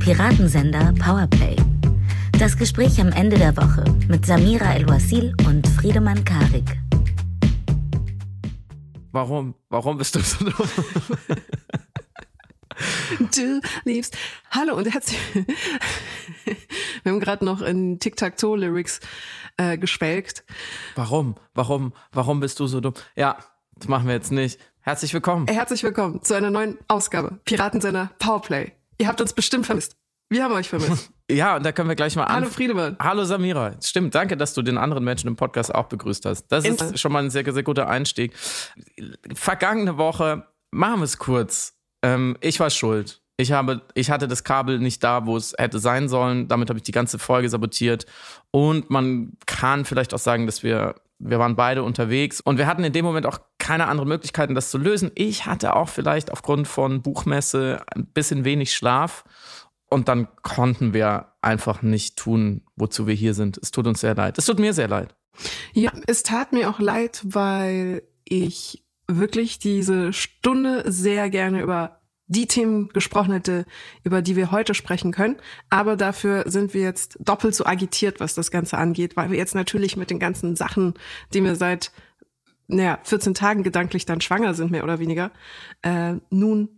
Piratensender Powerplay. Das Gespräch am Ende der Woche mit Samira El-Wasil und Friedemann Karik. Warum? Warum bist du so dumm? Du liebst. Hallo und herzlich. Wir haben gerade noch in Tic-Tac-Toe-Lyrics äh, geschwelgt. Warum? Warum? Warum bist du so dumm? Ja, das machen wir jetzt nicht. Herzlich willkommen. Herzlich willkommen zu einer neuen Ausgabe Piratensender Powerplay. Ihr habt uns bestimmt vermisst. Wir haben euch vermisst. Ja, und da können wir gleich mal an. Hallo Friedemann. Hallo Samira. Stimmt, danke, dass du den anderen Menschen im Podcast auch begrüßt hast. Das ist In- schon mal ein sehr, sehr guter Einstieg. Vergangene Woche, machen wir es kurz. Ähm, ich war schuld. Ich, habe, ich hatte das Kabel nicht da, wo es hätte sein sollen. Damit habe ich die ganze Folge sabotiert. Und man kann vielleicht auch sagen, dass wir, wir waren beide unterwegs und wir hatten in dem Moment auch keine anderen Möglichkeiten, das zu lösen. Ich hatte auch vielleicht aufgrund von Buchmesse ein bisschen wenig Schlaf. Und dann konnten wir einfach nicht tun, wozu wir hier sind. Es tut uns sehr leid. Es tut mir sehr leid. Ja, es tat mir auch leid, weil ich wirklich diese Stunde sehr gerne über die Themen gesprochen hätte, über die wir heute sprechen können. Aber dafür sind wir jetzt doppelt so agitiert, was das Ganze angeht, weil wir jetzt natürlich mit den ganzen Sachen, die wir seit naja, 14 Tagen gedanklich dann schwanger sind, mehr oder weniger, äh, nun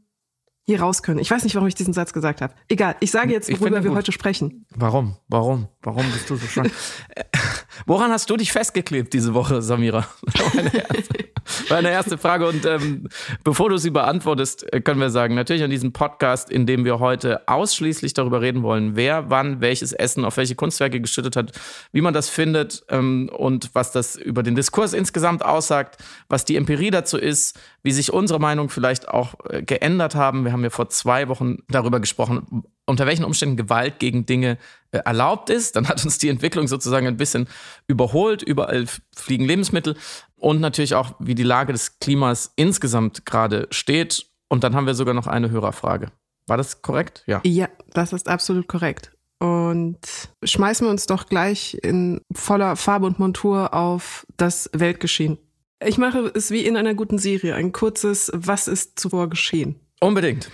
hier raus können. Ich weiß nicht, warum ich diesen Satz gesagt habe. Egal, ich sage jetzt, worüber wir heute sprechen. Warum? Warum? Warum bist du so schwach? Woran hast du dich festgeklebt diese Woche, Samira? Meine erste, meine erste Frage. Und ähm, bevor du sie beantwortest, äh, können wir sagen, natürlich an diesem Podcast, in dem wir heute ausschließlich darüber reden wollen, wer wann welches Essen auf welche Kunstwerke geschüttet hat, wie man das findet ähm, und was das über den Diskurs insgesamt aussagt, was die Empirie dazu ist, wie sich unsere Meinung vielleicht auch äh, geändert haben. Wir haben ja vor zwei Wochen darüber gesprochen, unter welchen Umständen Gewalt gegen Dinge äh, erlaubt ist. Dann hat uns die Entwicklung sozusagen ein bisschen überholt. Überall fliegen Lebensmittel und natürlich auch, wie die Lage des Klimas insgesamt gerade steht. Und dann haben wir sogar noch eine Hörerfrage. War das korrekt? Ja. Ja, das ist absolut korrekt. Und schmeißen wir uns doch gleich in voller Farbe und Montur auf das Weltgeschehen. Ich mache es wie in einer guten Serie, ein kurzes Was ist zuvor geschehen. Unbedingt.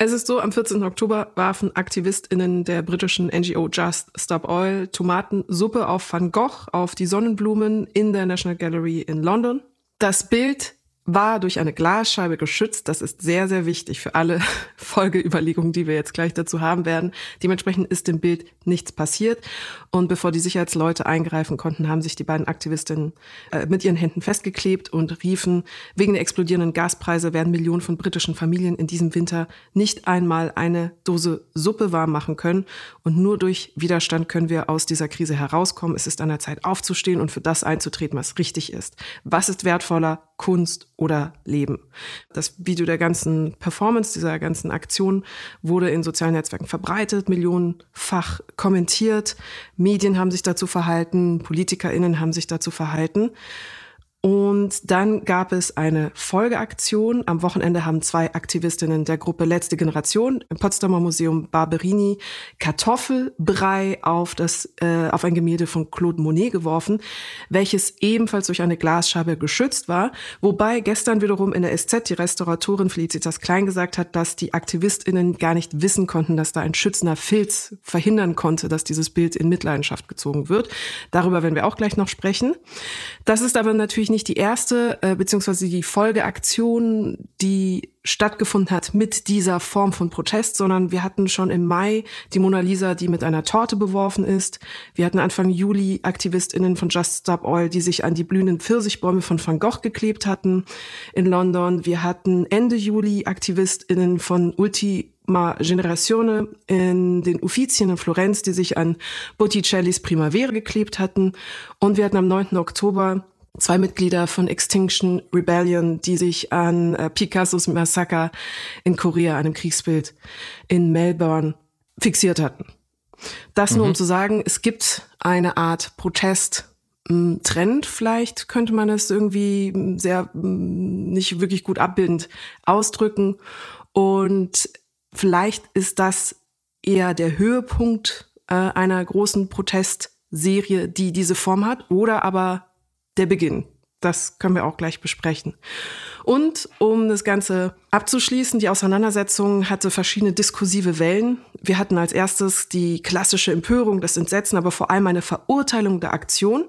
Es ist so, am 14. Oktober warfen AktivistInnen der britischen NGO Just Stop Oil Tomatensuppe auf Van Gogh auf die Sonnenblumen in der National Gallery in London. Das Bild war durch eine Glasscheibe geschützt. Das ist sehr, sehr wichtig für alle Folgeüberlegungen, die wir jetzt gleich dazu haben werden. Dementsprechend ist dem Bild nichts passiert. Und bevor die Sicherheitsleute eingreifen konnten, haben sich die beiden Aktivistinnen äh, mit ihren Händen festgeklebt und riefen, wegen der explodierenden Gaspreise werden Millionen von britischen Familien in diesem Winter nicht einmal eine Dose Suppe warm machen können. Und nur durch Widerstand können wir aus dieser Krise herauskommen. Es ist an der Zeit aufzustehen und für das einzutreten, was richtig ist. Was ist wertvoller? Kunst oder Leben. Das Video der ganzen Performance, dieser ganzen Aktion wurde in sozialen Netzwerken verbreitet, millionenfach kommentiert. Medien haben sich dazu verhalten, PolitikerInnen haben sich dazu verhalten. Und dann gab es eine Folgeaktion. Am Wochenende haben zwei Aktivistinnen der Gruppe Letzte Generation im Potsdamer Museum Barberini Kartoffelbrei auf, das, äh, auf ein Gemälde von Claude Monet geworfen, welches ebenfalls durch eine Glasscheibe geschützt war. Wobei gestern wiederum in der SZ die Restauratorin Felicitas Klein gesagt hat, dass die AktivistInnen gar nicht wissen konnten, dass da ein schützender Filz verhindern konnte, dass dieses Bild in Mitleidenschaft gezogen wird. Darüber werden wir auch gleich noch sprechen. Das ist aber natürlich nicht die erste, äh, beziehungsweise die Folgeaktion, die stattgefunden hat mit dieser Form von Protest, sondern wir hatten schon im Mai die Mona Lisa, die mit einer Torte beworfen ist. Wir hatten Anfang Juli AktivistInnen von Just Stop Oil, die sich an die blühenden Pfirsichbäume von Van Gogh geklebt hatten in London. Wir hatten Ende Juli AktivistInnen von Ultima Generazione in den Uffizien in Florenz, die sich an Botticellis Primavera geklebt hatten. Und wir hatten am 9. Oktober zwei Mitglieder von Extinction Rebellion, die sich an äh, Picassos Massaker in Korea, einem Kriegsbild in Melbourne, fixiert hatten. Das nur um zu sagen, es gibt eine Art Protest. m, Trend vielleicht könnte man es irgendwie m, sehr m, nicht wirklich gut abbildend ausdrücken. Und vielleicht ist das eher der Höhepunkt äh, einer großen Protestserie, die diese Form hat, oder aber der Beginn. Das können wir auch gleich besprechen. Und um das Ganze abzuschließen, die Auseinandersetzung hatte verschiedene diskursive Wellen. Wir hatten als erstes die klassische Empörung, das Entsetzen, aber vor allem eine Verurteilung der Aktion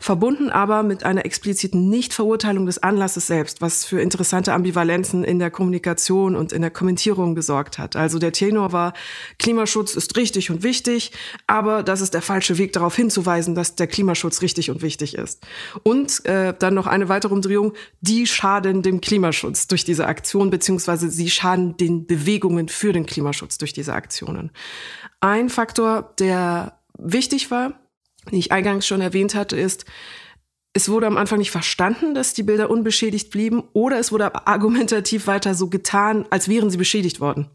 verbunden aber mit einer expliziten Nichtverurteilung des Anlasses selbst, was für interessante Ambivalenzen in der Kommunikation und in der Kommentierung gesorgt hat. Also der Tenor war, Klimaschutz ist richtig und wichtig, aber das ist der falsche Weg, darauf hinzuweisen, dass der Klimaschutz richtig und wichtig ist. Und äh, dann noch eine weitere Umdrehung, die schaden dem Klimaschutz durch diese Aktion, beziehungsweise sie schaden den Bewegungen für den Klimaschutz durch diese Aktionen. Ein Faktor, der wichtig war, die ich eingangs schon erwähnt hatte, ist, es wurde am Anfang nicht verstanden, dass die Bilder unbeschädigt blieben, oder es wurde argumentativ weiter so getan, als wären sie beschädigt worden.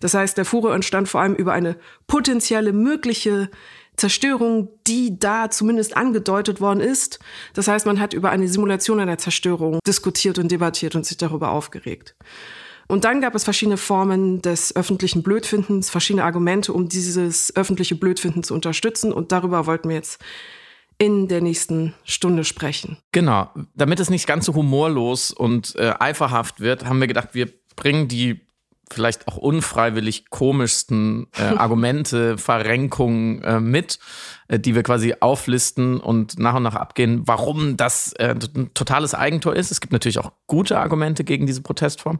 Das heißt, der Furor entstand vor allem über eine potenzielle mögliche Zerstörung, die da zumindest angedeutet worden ist. Das heißt, man hat über eine Simulation einer Zerstörung diskutiert und debattiert und sich darüber aufgeregt. Und dann gab es verschiedene Formen des öffentlichen Blödfindens, verschiedene Argumente, um dieses öffentliche Blödfinden zu unterstützen. Und darüber wollten wir jetzt in der nächsten Stunde sprechen. Genau. Damit es nicht ganz so humorlos und äh, eiferhaft wird, haben wir gedacht, wir bringen die vielleicht auch unfreiwillig komischsten äh, Argumente, Verrenkungen äh, mit, die wir quasi auflisten und nach und nach abgehen, warum das äh, ein totales Eigentor ist. Es gibt natürlich auch gute Argumente gegen diese Protestform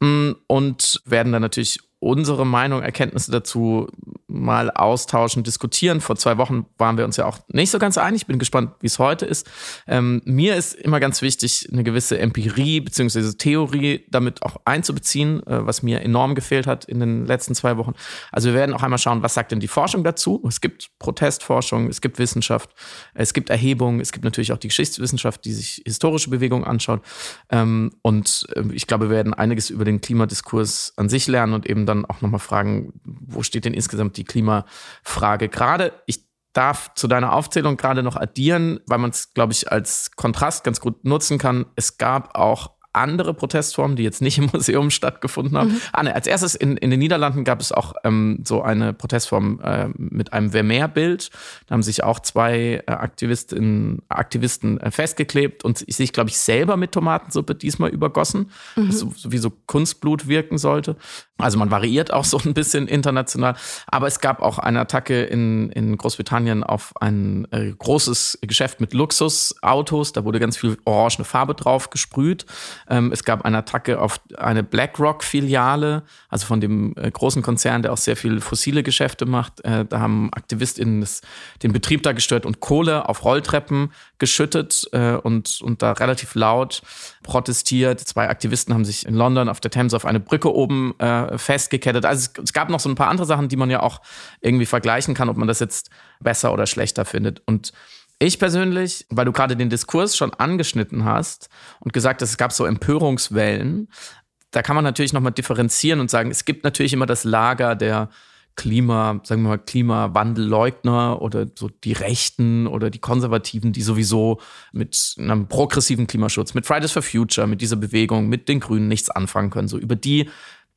mm, und werden dann natürlich unsere Meinung, Erkenntnisse dazu mal austauschen, diskutieren. Vor zwei Wochen waren wir uns ja auch nicht so ganz einig. Bin gespannt, wie es heute ist. Ähm, mir ist immer ganz wichtig, eine gewisse Empirie bzw. Theorie damit auch einzubeziehen, äh, was mir enorm gefehlt hat in den letzten zwei Wochen. Also wir werden auch einmal schauen, was sagt denn die Forschung dazu? Es gibt Protestforschung, es gibt Wissenschaft, es gibt Erhebungen, es gibt natürlich auch die Geschichtswissenschaft, die sich historische Bewegungen anschaut. Ähm, und äh, ich glaube, wir werden einiges über den Klimadiskurs an sich lernen und eben dann auch nochmal fragen, wo steht denn insgesamt die Klimafrage gerade? Ich darf zu deiner Aufzählung gerade noch addieren, weil man es, glaube ich, als Kontrast ganz gut nutzen kann. Es gab auch andere Protestformen, die jetzt nicht im Museum stattgefunden haben. Mhm. Ah, ne, als erstes in, in den Niederlanden gab es auch ähm, so eine Protestform äh, mit einem Vermeer-Bild. Da haben sich auch zwei äh, Aktivistinnen, Aktivisten äh, festgeklebt und sich, glaube ich, selber mit Tomatensuppe diesmal übergossen, mhm. was so, so wie so Kunstblut wirken sollte. Also man variiert auch so ein bisschen international. Aber es gab auch eine Attacke in, in Großbritannien auf ein äh, großes Geschäft mit Luxusautos. Da wurde ganz viel orangene Farbe drauf gesprüht. Ähm, es gab eine Attacke auf eine BlackRock-Filiale, also von dem äh, großen Konzern, der auch sehr viel fossile Geschäfte macht. Äh, da haben AktivistInnen das, den Betrieb da gestört und Kohle auf Rolltreppen geschüttet äh, und, und da relativ laut protestiert. Zwei Aktivisten haben sich in London auf der Themse auf eine Brücke oben äh, festgekettet. Also es, es gab noch so ein paar andere Sachen, die man ja auch irgendwie vergleichen kann, ob man das jetzt besser oder schlechter findet. Und ich persönlich, weil du gerade den Diskurs schon angeschnitten hast und gesagt hast, es gab so Empörungswellen, da kann man natürlich nochmal differenzieren und sagen, es gibt natürlich immer das Lager der Klima, sagen wir mal, Klimawandelleugner oder so die Rechten oder die Konservativen, die sowieso mit einem progressiven Klimaschutz, mit Fridays for Future, mit dieser Bewegung, mit den Grünen nichts anfangen können. So über die,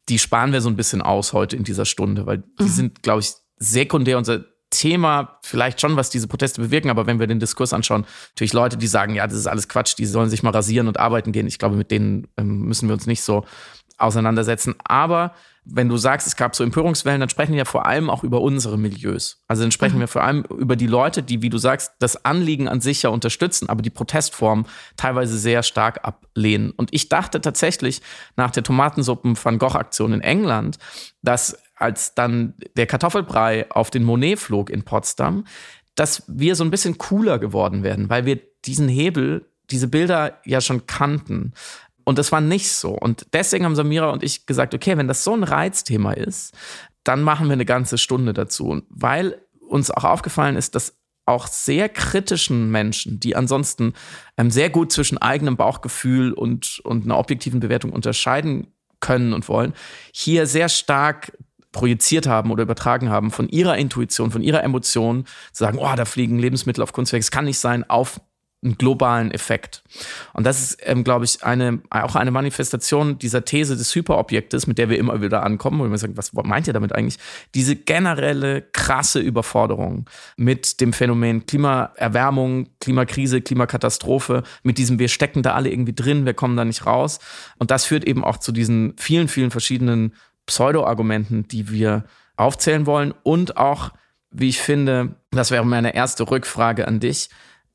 die sparen wir so ein bisschen aus heute in dieser Stunde, weil die mhm. sind, glaube ich, sekundär unser Thema vielleicht schon, was diese Proteste bewirken, aber wenn wir den Diskurs anschauen, natürlich Leute, die sagen, ja, das ist alles Quatsch, die sollen sich mal rasieren und arbeiten gehen. Ich glaube, mit denen ähm, müssen wir uns nicht so auseinandersetzen. Aber wenn du sagst, es gab so Empörungswellen, dann sprechen wir ja vor allem auch über unsere Milieus. Also dann sprechen mhm. wir vor allem über die Leute, die, wie du sagst, das Anliegen an sich ja unterstützen, aber die Protestform teilweise sehr stark ablehnen. Und ich dachte tatsächlich nach der Tomatensuppen Van Gogh Aktion in England, dass als dann der Kartoffelbrei auf den Monet flog in Potsdam, dass wir so ein bisschen cooler geworden werden, weil wir diesen Hebel, diese Bilder ja schon kannten. Und das war nicht so. Und deswegen haben Samira und ich gesagt, okay, wenn das so ein Reizthema ist, dann machen wir eine ganze Stunde dazu. weil uns auch aufgefallen ist, dass auch sehr kritischen Menschen, die ansonsten ähm, sehr gut zwischen eigenem Bauchgefühl und, und einer objektiven Bewertung unterscheiden können und wollen, hier sehr stark projiziert haben oder übertragen haben von ihrer Intuition, von ihrer Emotion, zu sagen, oh, da fliegen Lebensmittel auf Kunstwerke, es kann nicht sein, auf einen globalen Effekt. Und das ist, ähm, glaube ich, eine, auch eine Manifestation dieser These des Hyperobjektes, mit der wir immer wieder ankommen, wo wir sagen, was meint ihr damit eigentlich? Diese generelle krasse Überforderung mit dem Phänomen Klimaerwärmung, Klimakrise, Klimakatastrophe, mit diesem, wir stecken da alle irgendwie drin, wir kommen da nicht raus. Und das führt eben auch zu diesen vielen, vielen verschiedenen Pseudo-Argumenten, die wir aufzählen wollen und auch, wie ich finde, das wäre meine erste Rückfrage an dich,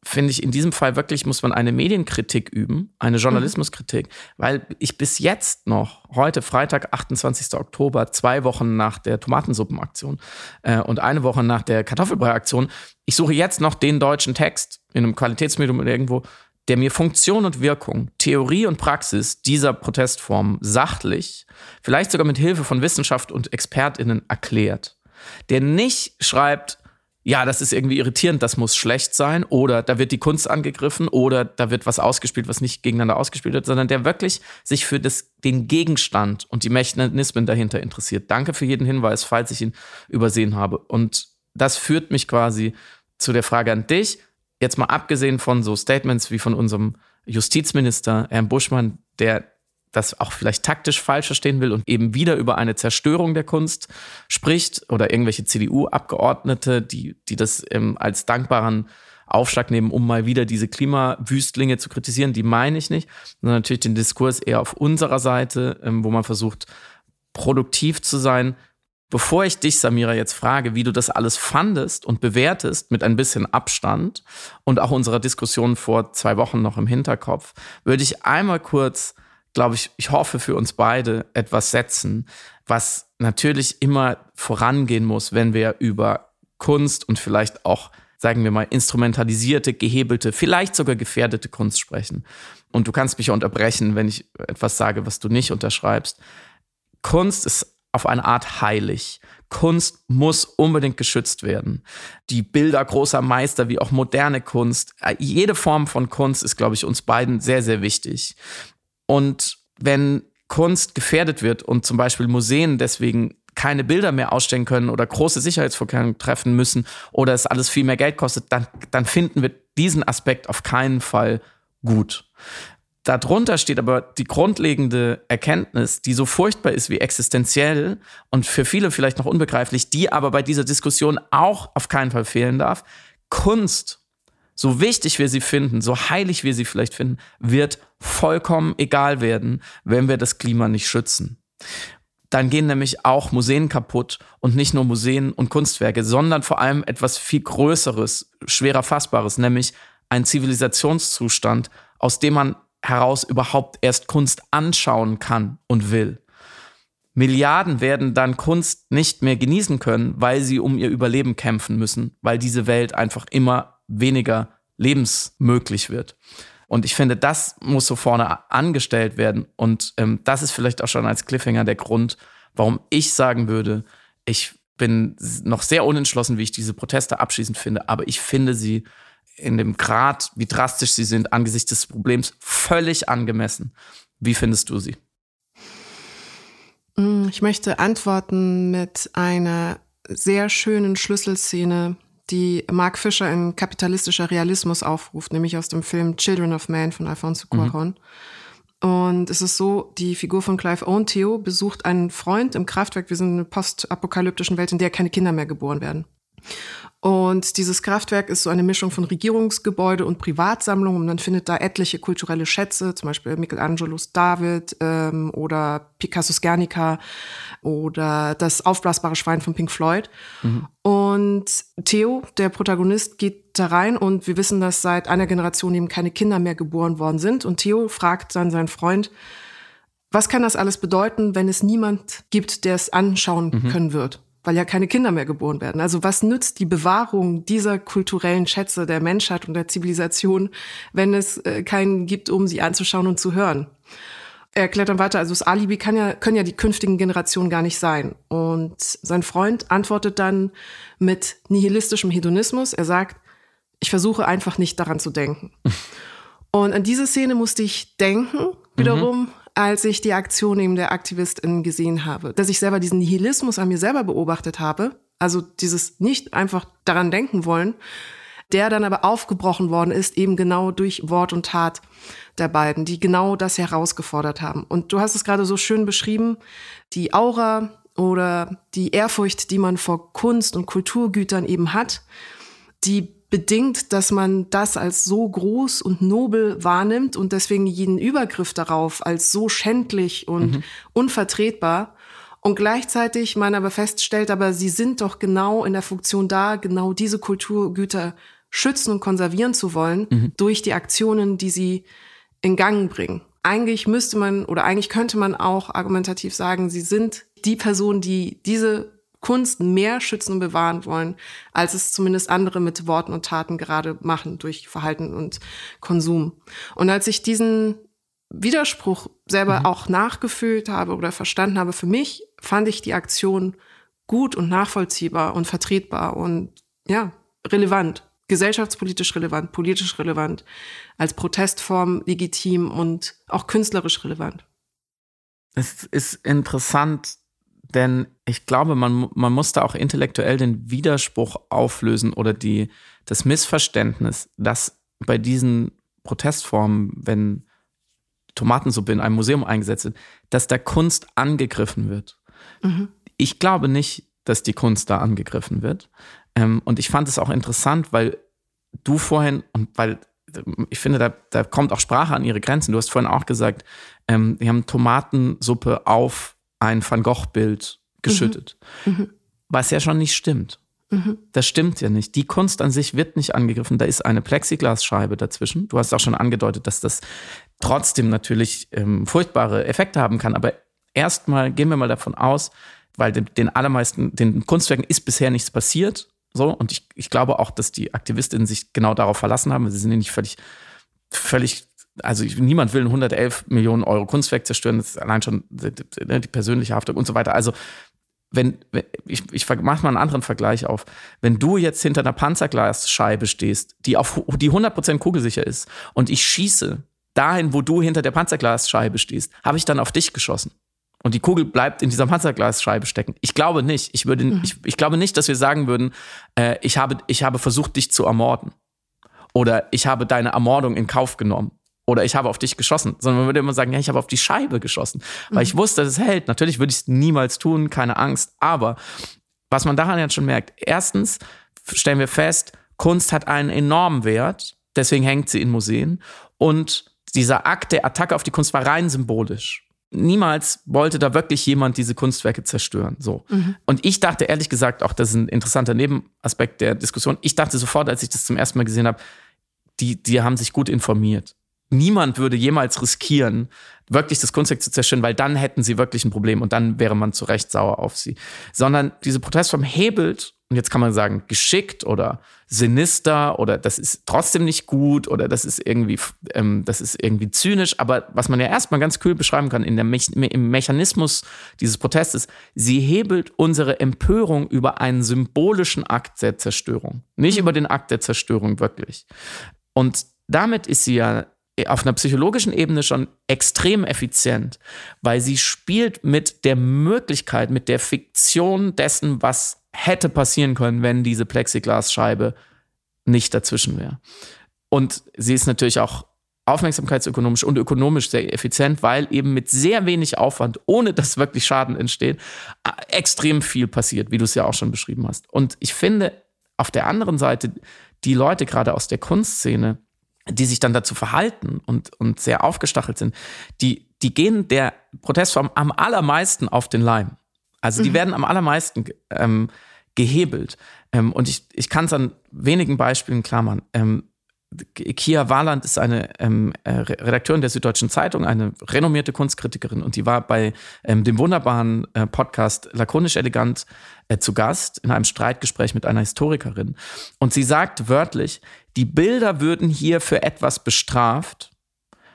finde ich, in diesem Fall wirklich muss man eine Medienkritik üben, eine Journalismuskritik, mhm. weil ich bis jetzt noch, heute Freitag, 28. Oktober, zwei Wochen nach der Tomatensuppenaktion äh, und eine Woche nach der Kartoffelbrei-Aktion, ich suche jetzt noch den deutschen Text in einem Qualitätsmedium oder irgendwo, der mir Funktion und Wirkung, Theorie und Praxis dieser Protestform sachlich, vielleicht sogar mit Hilfe von Wissenschaft und ExpertInnen erklärt. Der nicht schreibt, ja, das ist irgendwie irritierend, das muss schlecht sein, oder da wird die Kunst angegriffen, oder da wird was ausgespielt, was nicht gegeneinander ausgespielt wird, sondern der wirklich sich für das, den Gegenstand und die Mechanismen dahinter interessiert. Danke für jeden Hinweis, falls ich ihn übersehen habe. Und das führt mich quasi zu der Frage an dich jetzt mal abgesehen von so Statements wie von unserem Justizminister Herrn Buschmann, der das auch vielleicht taktisch falsch verstehen will und eben wieder über eine Zerstörung der Kunst spricht oder irgendwelche CDU-Abgeordnete, die, die das ähm, als dankbaren Aufschlag nehmen, um mal wieder diese Klimawüstlinge zu kritisieren, die meine ich nicht, sondern natürlich den Diskurs eher auf unserer Seite, ähm, wo man versucht, produktiv zu sein, Bevor ich dich, Samira, jetzt frage, wie du das alles fandest und bewertest mit ein bisschen Abstand und auch unserer Diskussion vor zwei Wochen noch im Hinterkopf, würde ich einmal kurz, glaube ich, ich hoffe für uns beide etwas setzen, was natürlich immer vorangehen muss, wenn wir über Kunst und vielleicht auch, sagen wir mal, instrumentalisierte, gehebelte, vielleicht sogar gefährdete Kunst sprechen. Und du kannst mich unterbrechen, wenn ich etwas sage, was du nicht unterschreibst. Kunst ist auf eine Art heilig. Kunst muss unbedingt geschützt werden. Die Bilder großer Meister wie auch moderne Kunst, äh, jede Form von Kunst ist, glaube ich, uns beiden sehr, sehr wichtig. Und wenn Kunst gefährdet wird und zum Beispiel Museen deswegen keine Bilder mehr ausstellen können oder große Sicherheitsvorkehrungen treffen müssen oder es alles viel mehr Geld kostet, dann, dann finden wir diesen Aspekt auf keinen Fall gut. Darunter steht aber die grundlegende Erkenntnis, die so furchtbar ist wie existenziell und für viele vielleicht noch unbegreiflich, die aber bei dieser Diskussion auch auf keinen Fall fehlen darf. Kunst, so wichtig wir sie finden, so heilig wir sie vielleicht finden, wird vollkommen egal werden, wenn wir das Klima nicht schützen. Dann gehen nämlich auch Museen kaputt und nicht nur Museen und Kunstwerke, sondern vor allem etwas viel Größeres, schwerer Fassbares, nämlich ein Zivilisationszustand, aus dem man heraus überhaupt erst Kunst anschauen kann und will. Milliarden werden dann Kunst nicht mehr genießen können, weil sie um ihr Überleben kämpfen müssen, weil diese Welt einfach immer weniger lebensmöglich wird. Und ich finde, das muss so vorne angestellt werden. Und ähm, das ist vielleicht auch schon als Cliffhanger der Grund, warum ich sagen würde, ich bin noch sehr unentschlossen, wie ich diese Proteste abschließend finde, aber ich finde sie in dem Grad, wie drastisch sie sind angesichts des Problems, völlig angemessen. Wie findest du sie? Mm, ich möchte antworten mit einer sehr schönen Schlüsselszene, die Mark Fischer in kapitalistischer Realismus aufruft, nämlich aus dem Film Children of Man von Alfonso Cuarón. Mhm. Und es ist so, die Figur von Clive Owen, Theo, besucht einen Freund im Kraftwerk. Wir sind in einer postapokalyptischen Welt, in der keine Kinder mehr geboren werden. Und dieses Kraftwerk ist so eine Mischung von Regierungsgebäude und Privatsammlung. Und man findet da etliche kulturelle Schätze, zum Beispiel Michelangelos David ähm, oder Picassos Guernica oder das aufblasbare Schwein von Pink Floyd. Mhm. Und Theo, der Protagonist, geht da rein und wir wissen, dass seit einer Generation eben keine Kinder mehr geboren worden sind. Und Theo fragt dann seinen Freund, was kann das alles bedeuten, wenn es niemand gibt, der es anschauen mhm. können wird? Weil ja keine Kinder mehr geboren werden. Also was nützt die Bewahrung dieser kulturellen Schätze der Menschheit und der Zivilisation, wenn es äh, keinen gibt, um sie anzuschauen und zu hören? Er erklärt dann weiter, also das Alibi kann ja, können ja die künftigen Generationen gar nicht sein. Und sein Freund antwortet dann mit nihilistischem Hedonismus. Er sagt, ich versuche einfach nicht daran zu denken. Und an diese Szene musste ich denken, wiederum, mhm als ich die Aktion eben der AktivistInnen gesehen habe. Dass ich selber diesen Nihilismus an mir selber beobachtet habe, also dieses nicht einfach daran denken wollen, der dann aber aufgebrochen worden ist, eben genau durch Wort und Tat der beiden, die genau das herausgefordert haben. Und du hast es gerade so schön beschrieben, die Aura oder die Ehrfurcht, die man vor Kunst und Kulturgütern eben hat, die bedingt, dass man das als so groß und nobel wahrnimmt und deswegen jeden Übergriff darauf als so schändlich und mhm. unvertretbar und gleichzeitig man aber feststellt, aber sie sind doch genau in der Funktion da, genau diese Kulturgüter schützen und konservieren zu wollen mhm. durch die Aktionen, die sie in Gang bringen. Eigentlich müsste man oder eigentlich könnte man auch argumentativ sagen, sie sind die Person, die diese Kunst mehr schützen und bewahren wollen, als es zumindest andere mit Worten und Taten gerade machen durch Verhalten und Konsum. Und als ich diesen Widerspruch selber mhm. auch nachgefühlt habe oder verstanden habe für mich, fand ich die Aktion gut und nachvollziehbar und vertretbar und ja, relevant, gesellschaftspolitisch relevant, politisch relevant, als Protestform legitim und auch künstlerisch relevant. Es ist interessant, denn ich glaube, man, man muss da auch intellektuell den Widerspruch auflösen oder die, das Missverständnis, dass bei diesen Protestformen, wenn Tomatensuppe in einem Museum eingesetzt wird, dass da Kunst angegriffen wird. Mhm. Ich glaube nicht, dass die Kunst da angegriffen wird. Ähm, und ich fand es auch interessant, weil du vorhin, und weil ich finde, da, da kommt auch Sprache an ihre Grenzen. Du hast vorhin auch gesagt, ähm, wir haben Tomatensuppe auf ein Van Gogh-Bild geschüttet. Mhm. Mhm. Was ja schon nicht stimmt. Mhm. Das stimmt ja nicht. Die Kunst an sich wird nicht angegriffen. Da ist eine Plexiglasscheibe dazwischen. Du hast auch schon angedeutet, dass das trotzdem natürlich ähm, furchtbare Effekte haben kann. Aber erstmal gehen wir mal davon aus, weil den, den allermeisten, den Kunstwerken ist bisher nichts passiert. So, und ich, ich glaube auch, dass die Aktivistinnen sich genau darauf verlassen haben. Sie sind ja nicht völlig, völlig also ich, niemand will ein 111 Millionen Euro Kunstwerk zerstören, das ist allein schon die, die persönliche Haftung und so weiter. Also wenn, wenn ich, ich mache mal einen anderen Vergleich auf. Wenn du jetzt hinter einer Panzerglasscheibe stehst, die auf die 100% kugelsicher ist und ich schieße dahin, wo du hinter der Panzerglasscheibe stehst, habe ich dann auf dich geschossen. Und die Kugel bleibt in dieser Panzerglasscheibe stecken. Ich glaube nicht. Ich, würde, mhm. ich, ich glaube nicht, dass wir sagen würden, äh, ich, habe, ich habe versucht, dich zu ermorden. Oder ich habe deine Ermordung in Kauf genommen oder ich habe auf dich geschossen, sondern man würde immer sagen, ja, ich habe auf die Scheibe geschossen, weil ich mhm. wusste, dass es hält. Natürlich würde ich es niemals tun, keine Angst. Aber was man daran jetzt schon merkt, erstens stellen wir fest, Kunst hat einen enormen Wert, deswegen hängt sie in Museen. Und dieser Akt der Attacke auf die Kunst war rein symbolisch. Niemals wollte da wirklich jemand diese Kunstwerke zerstören. So. Mhm. Und ich dachte ehrlich gesagt, auch das ist ein interessanter Nebenaspekt der Diskussion. Ich dachte sofort, als ich das zum ersten Mal gesehen habe, die, die haben sich gut informiert niemand würde jemals riskieren, wirklich das Kunstwerk zu zerstören, weil dann hätten sie wirklich ein Problem und dann wäre man zu Recht sauer auf sie. Sondern diese Protestform hebelt, und jetzt kann man sagen, geschickt oder sinister oder das ist trotzdem nicht gut oder das ist irgendwie, ähm, das ist irgendwie zynisch. Aber was man ja erstmal ganz kühl beschreiben kann in der Me im Mechanismus dieses Protestes, sie hebelt unsere Empörung über einen symbolischen Akt der Zerstörung, nicht mhm. über den Akt der Zerstörung wirklich. Und damit ist sie ja auf einer psychologischen Ebene schon extrem effizient, weil sie spielt mit der Möglichkeit, mit der Fiktion dessen, was hätte passieren können, wenn diese Plexiglasscheibe nicht dazwischen wäre. Und sie ist natürlich auch aufmerksamkeitsökonomisch und ökonomisch sehr effizient, weil eben mit sehr wenig Aufwand, ohne dass wirklich Schaden entsteht, extrem viel passiert, wie du es ja auch schon beschrieben hast. Und ich finde, auf der anderen Seite, die Leute gerade aus der Kunstszene, die sich dann dazu verhalten und, und sehr aufgestachelt sind, die, die gehen der Protestform am allermeisten auf den Leim. Also die mhm. werden am allermeisten ähm, gehebelt. Ähm, und ich, ich kann es an wenigen Beispielen klammern. Ähm, Kia Warland ist eine ähm, äh, Redakteurin der Süddeutschen Zeitung, eine renommierte Kunstkritikerin und die war bei ähm, dem wunderbaren äh, Podcast Lakonisch Elegant äh, zu Gast in einem Streitgespräch mit einer Historikerin. Und sie sagt wörtlich, die Bilder würden hier für etwas bestraft,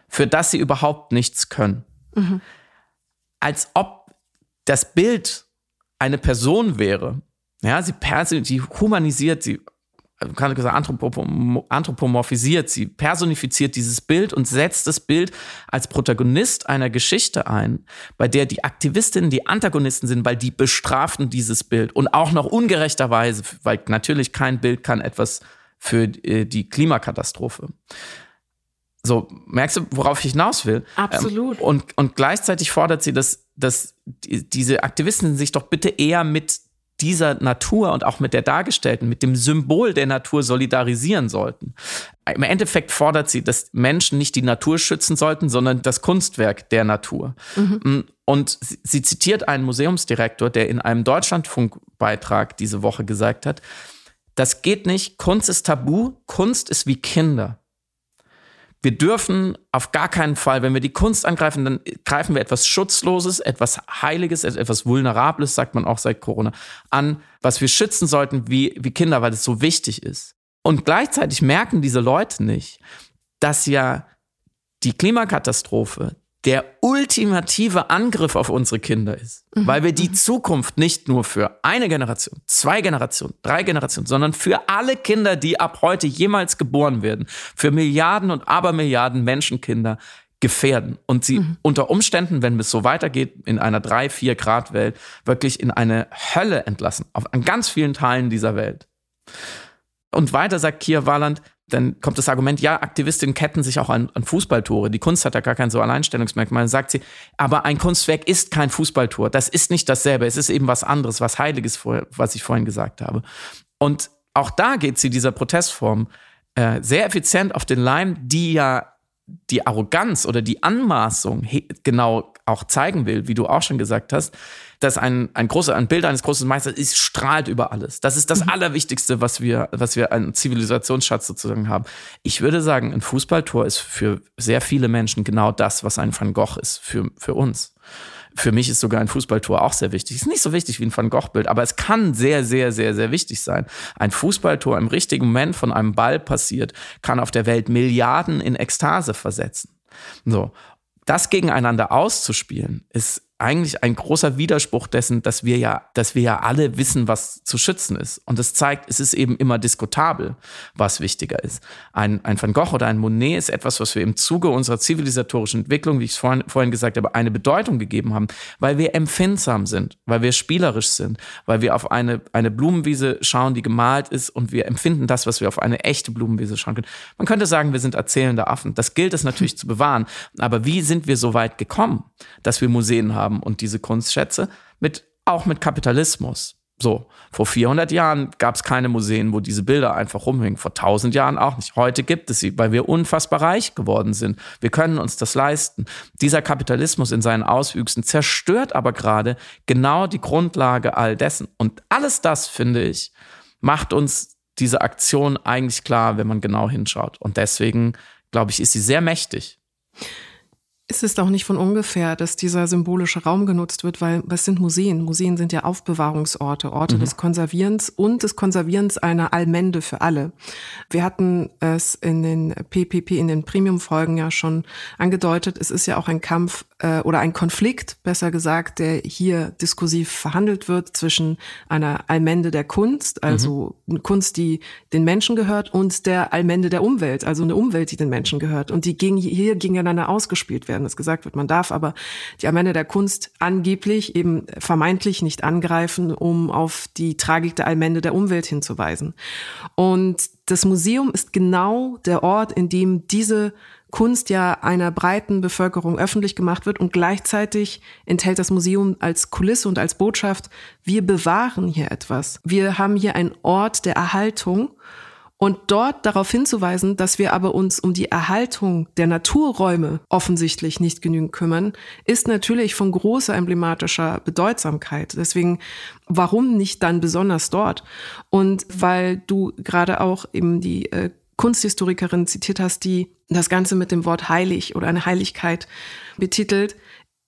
für das sie überhaupt nichts können. Mhm. Als ob das Bild eine Person wäre. Ja, sie, sie humanisiert, sie kann gesagt, anthropomorphisiert, sie personifiziert dieses Bild und setzt das Bild als Protagonist einer Geschichte ein, bei der die Aktivistinnen die Antagonisten sind, weil die bestraften dieses Bild und auch noch ungerechterweise, weil natürlich kein Bild kann etwas für äh, die Klimakatastrophe. So, merkst du, worauf ich hinaus will? Absolut. Ähm, und, und gleichzeitig fordert sie, dass, dass die, diese Aktivisten sich doch bitte eher mit dieser Natur und auch mit der dargestellten, mit dem Symbol der Natur solidarisieren sollten. Im Endeffekt fordert sie, dass Menschen nicht die Natur schützen sollten, sondern das Kunstwerk der Natur. Mhm. Und sie, sie zitiert einen Museumsdirektor, der in einem Deutschlandfunkbeitrag diese Woche gesagt hat, das geht nicht, Kunst ist tabu, Kunst ist wie Kinder. Wir dürfen auf gar keinen Fall, wenn wir die Kunst angreifen, dann greifen wir etwas Schutzloses, etwas Heiliges, etwas Vulnerables, sagt man auch seit Corona, an, was wir schützen sollten wie, wie Kinder, weil es so wichtig ist. Und gleichzeitig merken diese Leute nicht, dass ja die Klimakatastrophe, der ultimative Angriff auf unsere Kinder ist, mhm. weil wir die mhm. Zukunft nicht nur für eine Generation, zwei Generationen, drei Generationen, sondern für alle Kinder, die ab heute jemals geboren werden, für Milliarden und Abermilliarden Menschenkinder gefährden und sie mhm. unter Umständen, wenn es so weitergeht, in einer drei, vier Grad Welt wirklich in eine Hölle entlassen, auf, an ganz vielen Teilen dieser Welt. Und weiter sagt Kia Warland, dann kommt das Argument, ja, Aktivistinnen ketten sich auch an, an Fußballtore. Die Kunst hat ja gar kein so Alleinstellungsmerkmal. Dann sagt sie, aber ein Kunstwerk ist kein Fußballtor. Das ist nicht dasselbe. Es ist eben was anderes, was Heiliges, was ich vorhin gesagt habe. Und auch da geht sie dieser Protestform äh, sehr effizient auf den Leim, die ja die Arroganz oder die Anmaßung genau auch zeigen will, wie du auch schon gesagt hast, dass ein, ein großer, ein Bild eines großen Meisters ist, strahlt über alles. Das ist das mhm. Allerwichtigste, was wir, was wir an Zivilisationsschatz sozusagen haben. Ich würde sagen, ein Fußballtor ist für sehr viele Menschen genau das, was ein Van Gogh ist für, für uns. Für mich ist sogar ein Fußballtor auch sehr wichtig. Ist nicht so wichtig wie ein Van Gogh-Bild, aber es kann sehr, sehr, sehr, sehr wichtig sein. Ein Fußballtor im richtigen Moment von einem Ball passiert, kann auf der Welt Milliarden in Ekstase versetzen. So. Das gegeneinander auszuspielen, ist eigentlich ein großer Widerspruch dessen, dass wir ja, dass wir ja alle wissen, was zu schützen ist. Und das zeigt, es ist eben immer diskutabel, was wichtiger ist. Ein, ein Van Gogh oder ein Monet ist etwas, was wir im Zuge unserer zivilisatorischen Entwicklung, wie ich es vorhin, vorhin gesagt habe, eine Bedeutung gegeben haben, weil wir empfindsam sind, weil wir spielerisch sind, weil wir auf eine, eine Blumenwiese schauen, die gemalt ist und wir empfinden das, was wir auf eine echte Blumenwiese schauen können. Man könnte sagen, wir sind erzählende Affen. Das gilt es natürlich zu bewahren. Aber wie sind wir so weit gekommen, dass wir Museen haben? Haben und diese Kunstschätze mit, auch mit Kapitalismus. So, vor 400 Jahren gab es keine Museen, wo diese Bilder einfach rumhängen. Vor 1000 Jahren auch nicht. Heute gibt es sie, weil wir unfassbar reich geworden sind. Wir können uns das leisten. Dieser Kapitalismus in seinen Auswüchsen zerstört aber gerade genau die Grundlage all dessen. Und alles das, finde ich, macht uns diese Aktion eigentlich klar, wenn man genau hinschaut. Und deswegen, glaube ich, ist sie sehr mächtig. Es ist auch nicht von ungefähr, dass dieser symbolische Raum genutzt wird, weil was sind Museen? Museen sind ja Aufbewahrungsorte, Orte mhm. des Konservierens und des Konservierens einer Allmende für alle. Wir hatten es in den PPP, in den Premium-Folgen ja schon angedeutet. Es ist ja auch ein Kampf äh, oder ein Konflikt, besser gesagt, der hier diskursiv verhandelt wird zwischen einer Allmende der Kunst, also mhm. Kunst, die den Menschen gehört, und der Allmende der Umwelt, also eine Umwelt, die den Menschen gehört. Und die gegen, hier gegeneinander ausgespielt werden, dass gesagt wird, man darf aber die Allmende der Kunst angeblich eben vermeintlich nicht angreifen, um auf die Tragik der Allmende der Umwelt hinzuweisen. Und das Museum ist genau der Ort, in dem diese Kunst ja einer breiten Bevölkerung öffentlich gemacht wird und gleichzeitig enthält das Museum als Kulisse und als Botschaft, wir bewahren hier etwas. Wir haben hier einen Ort der Erhaltung und dort darauf hinzuweisen, dass wir aber uns um die Erhaltung der Naturräume offensichtlich nicht genügend kümmern, ist natürlich von großer emblematischer Bedeutsamkeit. Deswegen, warum nicht dann besonders dort? Und weil du gerade auch eben die äh, Kunsthistorikerin zitiert hast, die das Ganze mit dem Wort heilig oder eine Heiligkeit betitelt.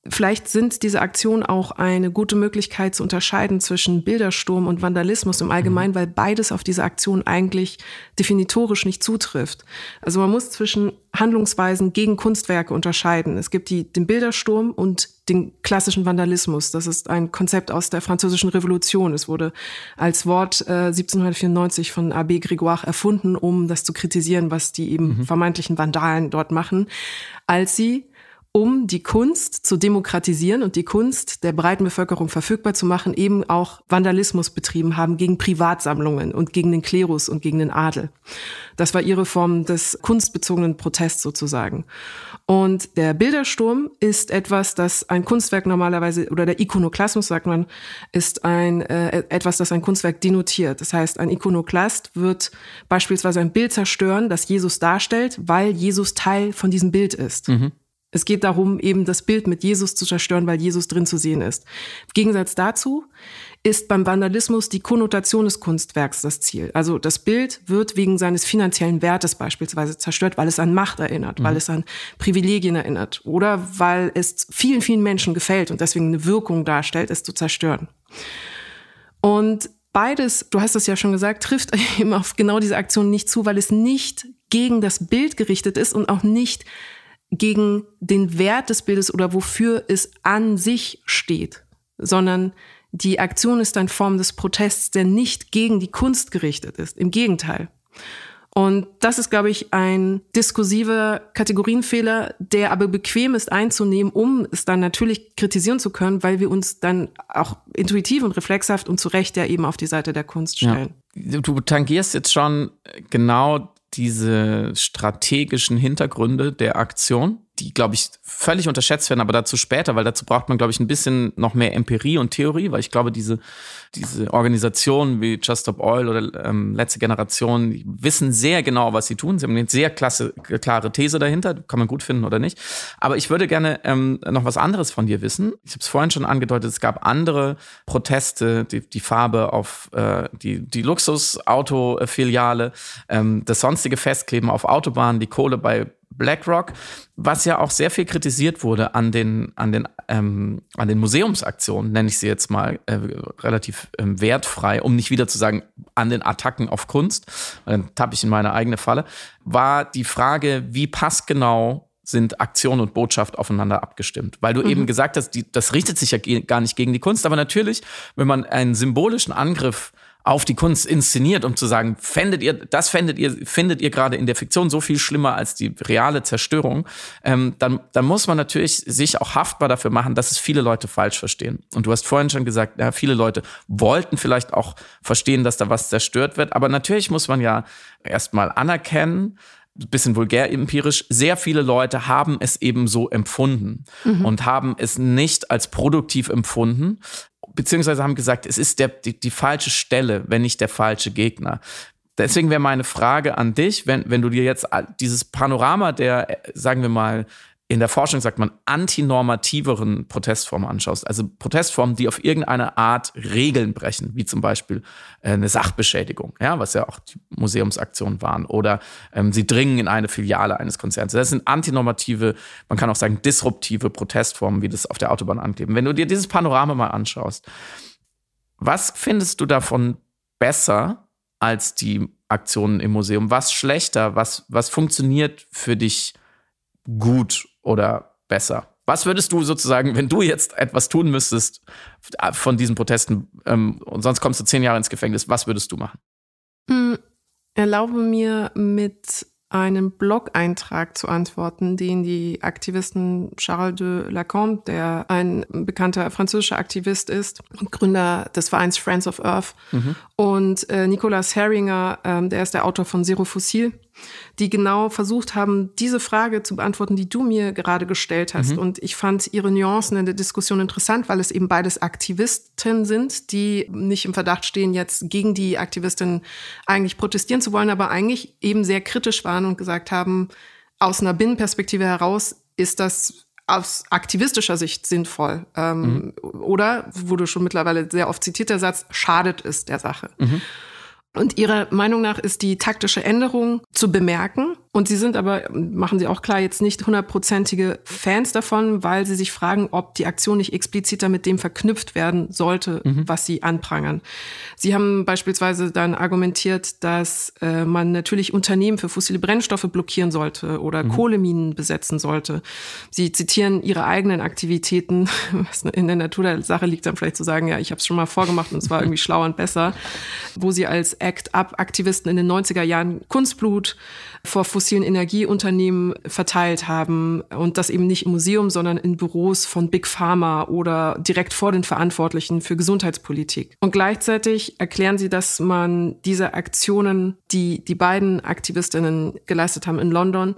Vielleicht sind diese Aktionen auch eine gute Möglichkeit zu unterscheiden zwischen Bildersturm und Vandalismus im Allgemeinen, mhm. weil beides auf diese Aktion eigentlich definitorisch nicht zutrifft. Also man muss zwischen Handlungsweisen gegen Kunstwerke unterscheiden. Es gibt die, den Bildersturm und den klassischen Vandalismus. Das ist ein Konzept aus der französischen Revolution. Es wurde als Wort äh, 1794 von Abbé Grégoire erfunden, um das zu kritisieren, was die eben mhm. vermeintlichen Vandalen dort machen, als sie um die Kunst zu demokratisieren und die Kunst der breiten Bevölkerung verfügbar zu machen, eben auch Vandalismus betrieben haben gegen Privatsammlungen und gegen den Klerus und gegen den Adel. Das war ihre Form des kunstbezogenen Protests sozusagen. Und der Bildersturm ist etwas, das ein Kunstwerk normalerweise, oder der Ikonoklasmus sagt man, ist ein, äh, etwas, das ein Kunstwerk denotiert. Das heißt, ein Ikonoklast wird beispielsweise ein Bild zerstören, das Jesus darstellt, weil Jesus Teil von diesem Bild ist. Mhm. Es geht darum, eben das Bild mit Jesus zu zerstören, weil Jesus drin zu sehen ist. Im Gegensatz dazu ist beim Vandalismus die Konnotation des Kunstwerks das Ziel. Also das Bild wird wegen seines finanziellen Wertes beispielsweise zerstört, weil es an Macht erinnert, mhm. weil es an Privilegien erinnert oder weil es vielen, vielen Menschen gefällt und deswegen eine Wirkung darstellt, es zu zerstören. Und beides, du hast es ja schon gesagt, trifft eben auf genau diese Aktion nicht zu, weil es nicht gegen das Bild gerichtet ist und auch nicht gegen den Wert des Bildes oder wofür es an sich steht, sondern die Aktion ist eine Form des Protests, der nicht gegen die Kunst gerichtet ist. Im Gegenteil. Und das ist, glaube ich, ein diskursiver Kategorienfehler, der aber bequem ist einzunehmen, um es dann natürlich kritisieren zu können, weil wir uns dann auch intuitiv und reflexhaft und zu Recht ja eben auf die Seite der Kunst stellen. Ja. Du tangierst jetzt schon genau diese strategischen Hintergründe der Aktion die, glaube ich, völlig unterschätzt werden, aber dazu später, weil dazu braucht man, glaube ich, ein bisschen noch mehr Empirie und Theorie, weil ich glaube, diese, diese Organisationen wie Just Stop Oil oder ähm, letzte Generation die wissen sehr genau, was sie tun. Sie haben eine sehr klasse, klare These dahinter, kann man gut finden oder nicht. Aber ich würde gerne ähm, noch was anderes von dir wissen. Ich habe es vorhin schon angedeutet, es gab andere Proteste, die, die Farbe auf äh, die, die Luxusauto-Filiale, ähm, das sonstige Festkleben auf Autobahnen, die Kohle bei BlackRock, was ja auch sehr viel kritisiert wurde an den, an den, ähm, an den Museumsaktionen, nenne ich sie jetzt mal äh, relativ ähm, wertfrei, um nicht wieder zu sagen, an den Attacken auf Kunst, dann tappe ich in meine eigene Falle, war die Frage, wie passgenau sind Aktion und Botschaft aufeinander abgestimmt. Weil du mhm. eben gesagt hast, die, das richtet sich ja gar nicht gegen die Kunst, aber natürlich, wenn man einen symbolischen Angriff auf die Kunst inszeniert, um zu sagen, fändet ihr, das fändet ihr, findet ihr gerade in der Fiktion so viel schlimmer als die reale Zerstörung, ähm, dann, dann muss man natürlich sich auch haftbar dafür machen, dass es viele Leute falsch verstehen. Und du hast vorhin schon gesagt, ja, viele Leute wollten vielleicht auch verstehen, dass da was zerstört wird, aber natürlich muss man ja erstmal anerkennen, bisschen vulgär empirisch, sehr viele Leute haben es eben so empfunden mhm. und haben es nicht als produktiv empfunden, beziehungsweise haben gesagt, es ist der, die, die falsche Stelle, wenn nicht der falsche Gegner. Deswegen wäre meine Frage an dich, wenn, wenn du dir jetzt dieses Panorama der, sagen wir mal, in der Forschung sagt man, antinormativeren Protestformen anschaust. Also Protestformen, die auf irgendeine Art Regeln brechen, wie zum Beispiel äh, eine Sachbeschädigung, ja, was ja auch die Museumsaktionen waren. Oder ähm, sie dringen in eine Filiale eines Konzerns. Das sind antinormative, man kann auch sagen, disruptive Protestformen, wie das auf der Autobahn ankleben. Wenn du dir dieses Panorama mal anschaust, was findest du davon besser als die Aktionen im Museum? Was schlechter? Was, was funktioniert für dich gut oder besser? Was würdest du sozusagen, wenn du jetzt etwas tun müsstest von diesen Protesten ähm, und sonst kommst du zehn Jahre ins Gefängnis, was würdest du machen? Hm, erlaube mir mit einem Blog-Eintrag zu antworten, den die Aktivisten Charles de Lacombe, der ein bekannter französischer Aktivist ist und Gründer des Vereins Friends of Earth, mhm. und äh, Nicolas Herringer, äh, der ist der Autor von Zero Fossil, die genau versucht haben, diese Frage zu beantworten, die du mir gerade gestellt hast. Mhm. Und ich fand ihre Nuancen in der Diskussion interessant, weil es eben beides Aktivisten sind, die nicht im Verdacht stehen, jetzt gegen die Aktivistin eigentlich protestieren zu wollen, aber eigentlich eben sehr kritisch waren und gesagt haben, aus einer Binnenperspektive heraus ist das aus aktivistischer Sicht sinnvoll. Ähm, mhm. Oder, wurde schon mittlerweile sehr oft zitiert, der Satz, schadet es der Sache. Mhm. Und ihrer Meinung nach ist die taktische Änderung zu bemerken. Und sie sind aber, machen sie auch klar, jetzt nicht hundertprozentige Fans davon, weil sie sich fragen, ob die Aktion nicht expliziter mit dem verknüpft werden sollte, mhm. was sie anprangern. Sie haben beispielsweise dann argumentiert, dass äh, man natürlich Unternehmen für fossile Brennstoffe blockieren sollte oder mhm. Kohleminen besetzen sollte. Sie zitieren ihre eigenen Aktivitäten. Was in der Natur der Sache liegt, dann vielleicht zu sagen, ja, ich habe es schon mal vorgemacht und es war irgendwie schlauer und besser, wo sie als Act-Up-Aktivisten in den 90er Jahren Kunstblut vor fossilen fossilen Energieunternehmen verteilt haben und das eben nicht im Museum, sondern in Büros von Big Pharma oder direkt vor den Verantwortlichen für Gesundheitspolitik. Und gleichzeitig erklären sie, dass man diese Aktionen, die die beiden Aktivistinnen geleistet haben in London,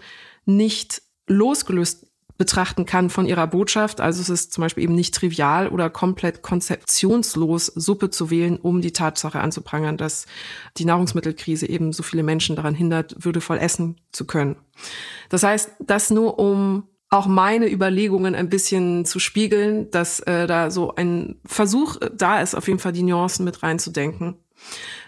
nicht losgelöst betrachten kann von ihrer Botschaft. Also es ist zum Beispiel eben nicht trivial oder komplett konzeptionslos, Suppe zu wählen, um die Tatsache anzuprangern, dass die Nahrungsmittelkrise eben so viele Menschen daran hindert, würdevoll essen zu können. Das heißt, das nur um auch meine Überlegungen ein bisschen zu spiegeln, dass äh, da so ein Versuch da ist, auf jeden Fall die Nuancen mit reinzudenken.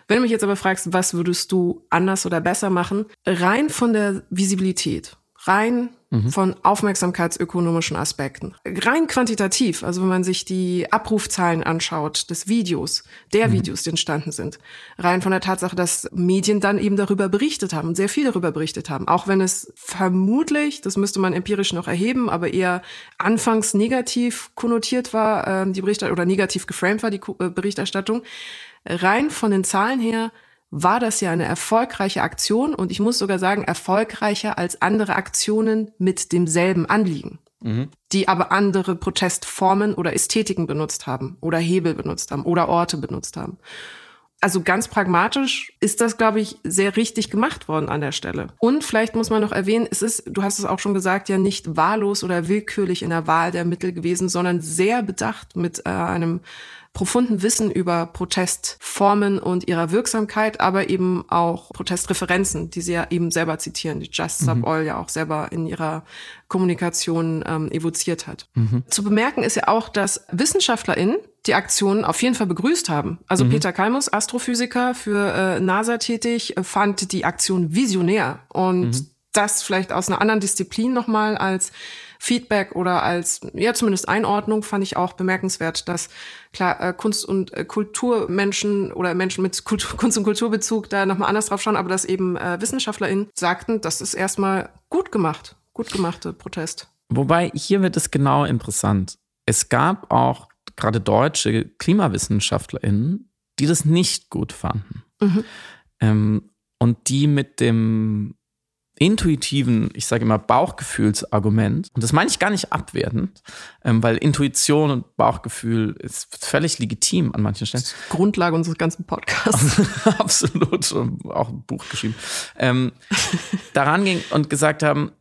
Wenn du mich jetzt aber fragst, was würdest du anders oder besser machen, rein von der Visibilität, rein mhm. von aufmerksamkeitsökonomischen Aspekten. Rein quantitativ, also wenn man sich die Abrufzahlen anschaut des Videos, der mhm. Videos, die entstanden sind, rein von der Tatsache, dass Medien dann eben darüber berichtet haben, sehr viel darüber berichtet haben, auch wenn es vermutlich, das müsste man empirisch noch erheben, aber eher anfangs negativ konnotiert war, äh, die Berichterstattung, oder negativ geframed war, die äh, Berichterstattung, rein von den Zahlen her war das ja eine erfolgreiche Aktion und ich muss sogar sagen, erfolgreicher als andere Aktionen mit demselben Anliegen, mhm. die aber andere Protestformen oder Ästhetiken benutzt haben oder Hebel benutzt haben oder Orte benutzt haben. Also ganz pragmatisch ist das, glaube ich, sehr richtig gemacht worden an der Stelle. Und vielleicht muss man noch erwähnen, es ist, du hast es auch schon gesagt, ja nicht wahllos oder willkürlich in der Wahl der Mittel gewesen, sondern sehr bedacht mit äh, einem profunden Wissen über Protestformen und ihrer Wirksamkeit, aber eben auch Protestreferenzen, die sie ja eben selber zitieren, die Just Sub mhm. Oil ja auch selber in ihrer Kommunikation ähm, evoziert hat. Mhm. Zu bemerken ist ja auch, dass WissenschaftlerInnen die Aktionen auf jeden Fall begrüßt haben. Also mhm. Peter Kalmus, Astrophysiker für äh, NASA tätig, fand die Aktion visionär und mhm. das vielleicht aus einer anderen Disziplin nochmal als Feedback oder als, ja, zumindest Einordnung fand ich auch bemerkenswert, dass klar, äh, Kunst- und äh, Kulturmenschen oder Menschen mit Kultur, Kunst- und Kulturbezug da nochmal anders drauf schauen, aber dass eben äh, WissenschaftlerInnen sagten, das ist erstmal gut gemacht, gut gemachte Protest. Wobei hier wird es genau interessant. Es gab auch gerade deutsche KlimawissenschaftlerInnen, die das nicht gut fanden. Mhm. Ähm, und die mit dem intuitiven, ich sage immer Bauchgefühlsargument, und das meine ich gar nicht abwertend, ähm, weil Intuition und Bauchgefühl ist völlig legitim an manchen Stellen. Grundlage unseres ganzen Podcasts. Absolut, auch ein Buch geschrieben. Ähm, daran ging und gesagt haben,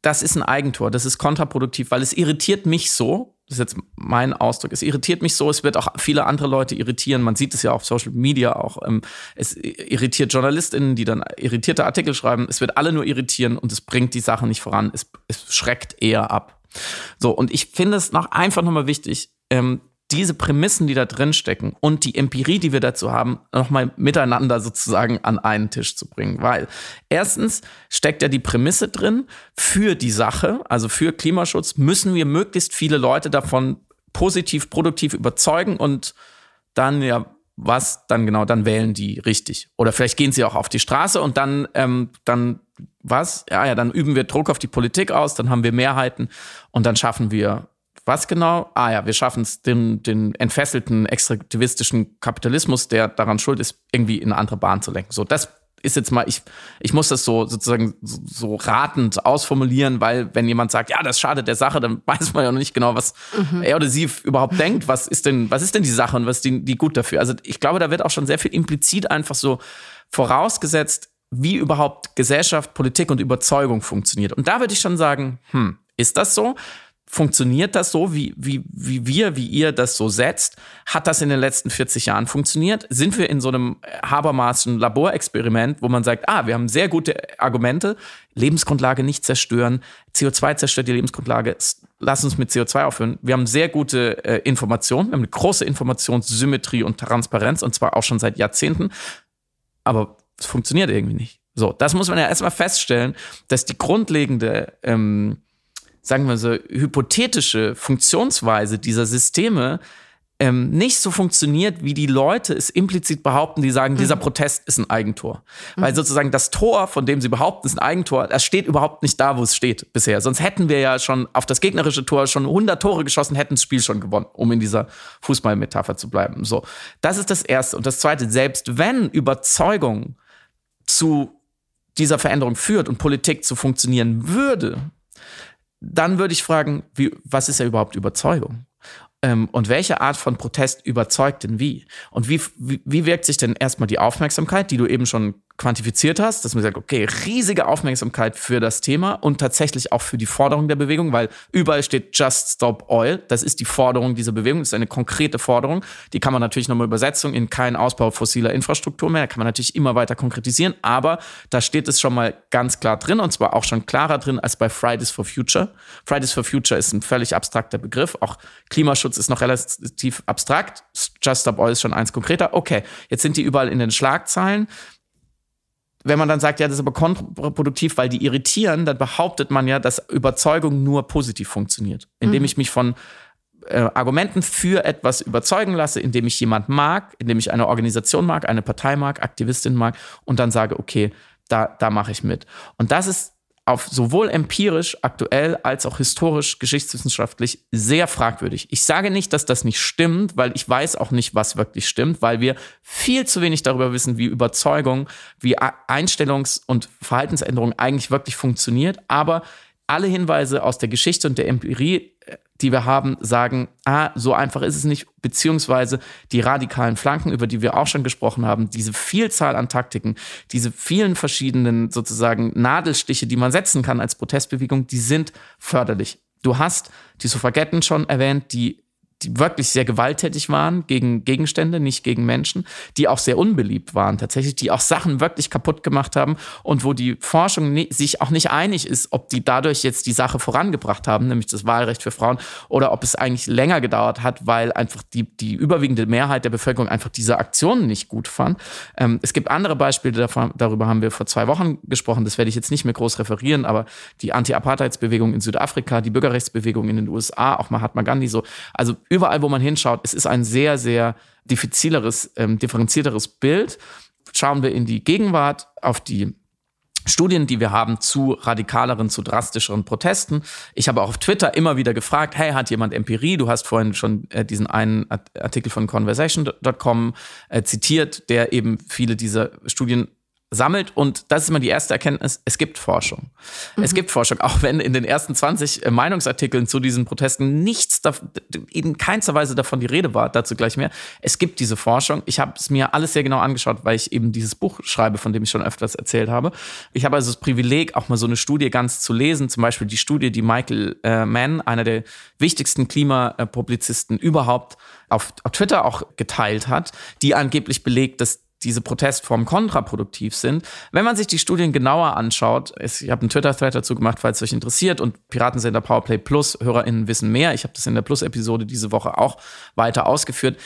das ist ein Eigentor, das ist kontraproduktiv, weil es irritiert mich so, das ist jetzt mein Ausdruck, es irritiert mich so, es wird auch viele andere Leute irritieren. Man sieht es ja auf Social Media auch. Ähm, es irritiert JournalistInnen, die dann irritierte Artikel schreiben. Es wird alle nur irritieren und es bringt die Sache nicht voran. Es, es schreckt eher ab. So, und ich finde es noch einfach nochmal wichtig, ähm, diese Prämissen, die da drin stecken und die Empirie, die wir dazu haben, nochmal miteinander sozusagen an einen Tisch zu bringen. Weil erstens steckt ja die Prämisse drin, für die Sache, also für Klimaschutz, müssen wir möglichst viele Leute davon positiv, produktiv überzeugen und dann ja was dann genau, dann wählen die richtig. Oder vielleicht gehen sie auch auf die Straße und dann, ähm, dann was? Ja, ja, dann üben wir Druck auf die Politik aus, dann haben wir Mehrheiten und dann schaffen wir was genau? Ah ja, wir schaffen es, den, den entfesselten extraktivistischen Kapitalismus, der daran schuld ist, irgendwie in eine andere Bahn zu lenken. So, das ist jetzt mal, ich, ich muss das so sozusagen so, so ratend ausformulieren, weil wenn jemand sagt, ja, das schadet der Sache, dann weiß man ja noch nicht genau, was mhm. er oder sie überhaupt denkt. Was ist denn, was ist denn die Sache und was ist die, die gut dafür? Also ich glaube, da wird auch schon sehr viel implizit einfach so vorausgesetzt, wie überhaupt Gesellschaft, Politik und Überzeugung funktioniert. Und da würde ich schon sagen, hm, ist das so? Funktioniert das so, wie, wie, wie wir, wie ihr das so setzt? Hat das in den letzten 40 Jahren funktioniert? Sind wir in so einem Habermaßen Laborexperiment, wo man sagt, ah, wir haben sehr gute Argumente, Lebensgrundlage nicht zerstören, CO2 zerstört die Lebensgrundlage, lass uns mit CO2 aufhören. Wir haben sehr gute äh, Informationen, wir haben eine große Informationssymmetrie und Transparenz und zwar auch schon seit Jahrzehnten, aber es funktioniert irgendwie nicht. So, das muss man ja erstmal feststellen, dass die grundlegende ähm, sagen wir so, hypothetische Funktionsweise dieser Systeme ähm, nicht so funktioniert, wie die Leute es implizit behaupten, die sagen, mhm. dieser Protest ist ein Eigentor. Mhm. Weil sozusagen das Tor, von dem sie behaupten, ist ein Eigentor, das steht überhaupt nicht da, wo es steht bisher. Sonst hätten wir ja schon auf das gegnerische Tor schon 100 Tore geschossen, hätten das Spiel schon gewonnen, um in dieser Fußballmetapher zu bleiben. So, das ist das Erste. Und das Zweite, selbst wenn Überzeugung zu dieser Veränderung führt und Politik zu funktionieren würde, dann würde ich fragen, wie, was ist ja überhaupt Überzeugung? Ähm, und welche Art von Protest überzeugt denn wie? Und wie, wie, wie wirkt sich denn erstmal die Aufmerksamkeit, die du eben schon quantifiziert hast, dass man sagt, okay, riesige Aufmerksamkeit für das Thema und tatsächlich auch für die Forderung der Bewegung, weil überall steht Just Stop Oil. Das ist die Forderung dieser Bewegung, das ist eine konkrete Forderung. Die kann man natürlich nochmal Übersetzung in keinen Ausbau fossiler Infrastruktur mehr, da kann man natürlich immer weiter konkretisieren, aber da steht es schon mal ganz klar drin und zwar auch schon klarer drin als bei Fridays for Future. Fridays for Future ist ein völlig abstrakter Begriff, auch Klimaschutz ist noch relativ abstrakt. Just Stop Oil ist schon eins konkreter. Okay, jetzt sind die überall in den Schlagzeilen wenn man dann sagt, ja, das ist aber kontraproduktiv, weil die irritieren, dann behauptet man ja, dass Überzeugung nur positiv funktioniert. Indem mhm. ich mich von äh, Argumenten für etwas überzeugen lasse, indem ich jemand mag, indem ich eine Organisation mag, eine Partei mag, Aktivistin mag und dann sage, okay, da, da mache ich mit. Und das ist auf sowohl empirisch, aktuell als auch historisch, geschichtswissenschaftlich sehr fragwürdig. Ich sage nicht, dass das nicht stimmt, weil ich weiß auch nicht, was wirklich stimmt, weil wir viel zu wenig darüber wissen, wie Überzeugung, wie Einstellungs- und Verhaltensänderung eigentlich wirklich funktioniert. Aber alle Hinweise aus der Geschichte und der Empirie äh, die wir haben, sagen, ah, so einfach ist es nicht, beziehungsweise die radikalen Flanken, über die wir auch schon gesprochen haben, diese Vielzahl an Taktiken, diese vielen verschiedenen sozusagen Nadelstiche, die man setzen kann als Protestbewegung, die sind förderlich. Du hast die Suffragetten schon erwähnt, die die wirklich sehr gewalttätig waren gegen Gegenstände, nicht gegen Menschen, die auch sehr unbeliebt waren tatsächlich, die auch Sachen wirklich kaputt gemacht haben und wo die Forschung sich auch nicht einig ist, ob die dadurch jetzt die Sache vorangebracht haben, nämlich das Wahlrecht für Frauen, oder ob es eigentlich länger gedauert hat, weil einfach die, die überwiegende Mehrheit der Bevölkerung einfach diese Aktionen nicht gut fand. Ähm, es gibt andere Beispiele davon, darüber haben wir vor zwei Wochen gesprochen, das werde ich jetzt nicht mehr groß referieren, aber die Anti-Apartheidsbewegung in Südafrika, die Bürgerrechtsbewegung in den USA, auch Mahatma Gandhi so, also überall, wo man hinschaut, es ist ein sehr, sehr diffizileres, ähm, differenzierteres Bild. Schauen wir in die Gegenwart, auf die Studien, die wir haben zu radikaleren, zu drastischeren Protesten. Ich habe auch auf Twitter immer wieder gefragt, hey, hat jemand Empirie? Du hast vorhin schon äh, diesen einen Artikel von conversation.com äh, zitiert, der eben viele dieser Studien sammelt. Und das ist immer die erste Erkenntnis, es gibt Forschung. Mhm. Es gibt Forschung, auch wenn in den ersten 20 äh, Meinungsartikeln zu diesen Protesten nichts, in keinster Weise davon die Rede war, dazu gleich mehr. Es gibt diese Forschung. Ich habe es mir alles sehr genau angeschaut, weil ich eben dieses Buch schreibe, von dem ich schon öfters erzählt habe. Ich habe also das Privileg, auch mal so eine Studie ganz zu lesen, zum Beispiel die Studie, die Michael äh, Mann, einer der wichtigsten Klimapublizisten überhaupt, auf, auf Twitter auch geteilt hat, die angeblich belegt, dass diese Protestformen kontraproduktiv sind. Wenn man sich die Studien genauer anschaut, ich habe einen Twitter-Thread dazu gemacht, falls es euch interessiert und Piratensender Powerplay Plus HörerInnen wissen mehr. Ich habe das in der Plus-Episode diese Woche auch weiter ausgeführt.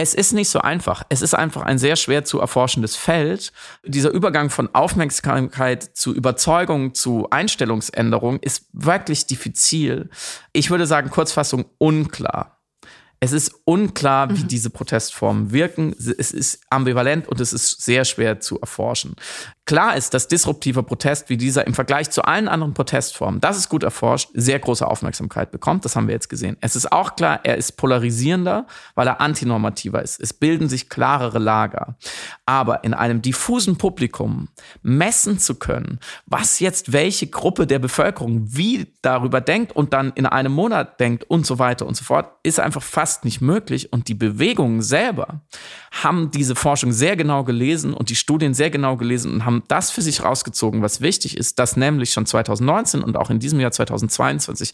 Es ist nicht so einfach. Es ist einfach ein sehr schwer zu erforschendes Feld. Dieser Übergang von Aufmerksamkeit zu Überzeugung zu Einstellungsänderung ist wirklich diffizil. Ich würde sagen, Kurzfassung unklar. Es ist unklar, wie mhm. diese Protestformen wirken. Es ist ambivalent und es ist sehr schwer zu erforschen. Klar ist, dass disruptiver Protest wie dieser im Vergleich zu allen anderen Protestformen, das ist gut erforscht, sehr große Aufmerksamkeit bekommt. Das haben wir jetzt gesehen. Es ist auch klar, er ist polarisierender, weil er antinormativer ist. Es bilden sich klarere Lager. Aber in einem diffusen Publikum messen zu können, was jetzt welche Gruppe der Bevölkerung wie darüber denkt und dann in einem Monat denkt und so weiter und so fort, ist einfach fast nicht möglich. Und die Bewegungen selber haben diese Forschung sehr genau gelesen und die Studien sehr genau gelesen und haben das für sich rausgezogen, was wichtig ist, dass nämlich schon 2019 und auch in diesem Jahr 2022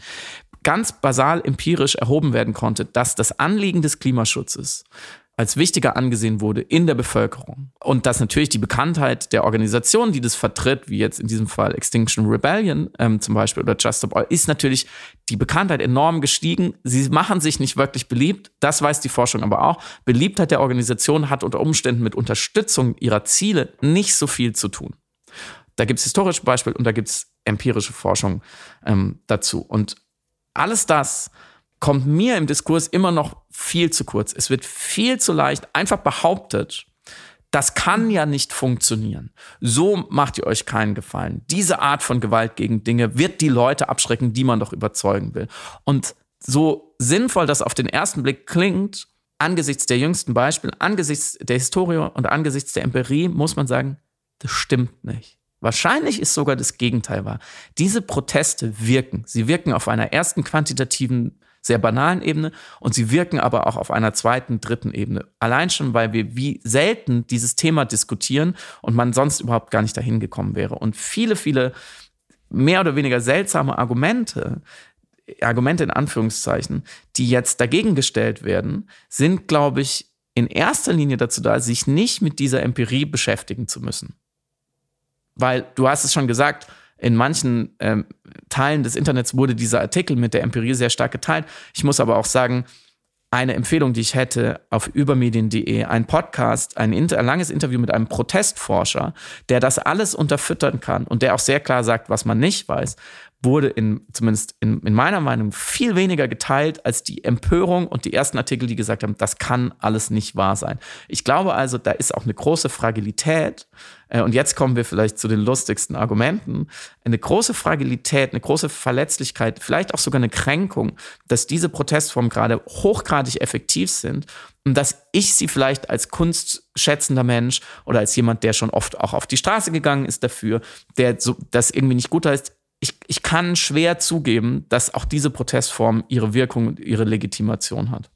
ganz basal empirisch erhoben werden konnte, dass das Anliegen des Klimaschutzes als wichtiger angesehen wurde in der Bevölkerung. Und dass natürlich die Bekanntheit der Organisation, die das vertritt, wie jetzt in diesem Fall Extinction Rebellion ähm, zum Beispiel oder Just Stop Oil, ist natürlich die Bekanntheit enorm gestiegen. Sie machen sich nicht wirklich beliebt, das weiß die Forschung aber auch. Beliebtheit der Organisation hat unter Umständen mit Unterstützung ihrer Ziele nicht so viel zu tun. Da gibt es historische Beispiele und da gibt es empirische Forschung ähm, dazu. Und alles das kommt mir im Diskurs immer noch viel zu kurz. Es wird viel zu leicht einfach behauptet, das kann ja nicht funktionieren. So macht ihr euch keinen Gefallen. Diese Art von Gewalt gegen Dinge wird die Leute abschrecken, die man doch überzeugen will. Und so sinnvoll das auf den ersten Blick klingt, angesichts der jüngsten Beispiele, angesichts der Historie und angesichts der Empirie, muss man sagen, das stimmt nicht. wahrscheinlich ist sogar das Gegenteil wahr. Diese Proteste wirken. Sie wirken auf einer ersten quantitativen, sehr banalen Ebene und sie wirken aber auch auf einer zweiten, dritten Ebene. Allein schon, weil wir wie selten dieses Thema diskutieren und man sonst überhaupt gar nicht dahin gekommen wäre. Und viele, viele mehr oder weniger seltsame Argumente, Argumente in Anführungszeichen, die jetzt dagegen gestellt werden, sind, glaube ich, in erster Linie dazu da, sich nicht mit dieser Empirie beschäftigen zu müssen. Weil du hast es schon gesagt, in manchen ähm, Teilen des Internets wurde dieser Artikel mit der Empirie sehr stark geteilt. Ich muss aber auch sagen, eine Empfehlung, die ich hätte auf übermedien.de, ein Podcast, ein, Inter ein langes Interview mit einem Protestforscher, der das alles unterfüttern kann und der auch sehr klar sagt, was man nicht weiß, wurde in, zumindest in, in meiner Meinung viel weniger geteilt als die Empörung und die ersten Artikel, die gesagt haben, das kann alles nicht wahr sein. Ich glaube also, da ist auch eine große Fragilität. Äh, und jetzt kommen wir vielleicht zu den lustigsten Argumenten. Eine große Fragilität, eine große Verletzlichkeit, vielleicht auch sogar eine Kränkung, dass diese Protestformen gerade hochgradig effektiv sind und dass ich sie vielleicht als kunstschätzender Mensch oder als jemand, der schon oft auch auf die Straße gegangen ist dafür, der so, das irgendwie nicht gut heißt, ich, ich kann schwer zugeben, dass auch diese Protestform ihre Wirkung und ihre Legitimation hat.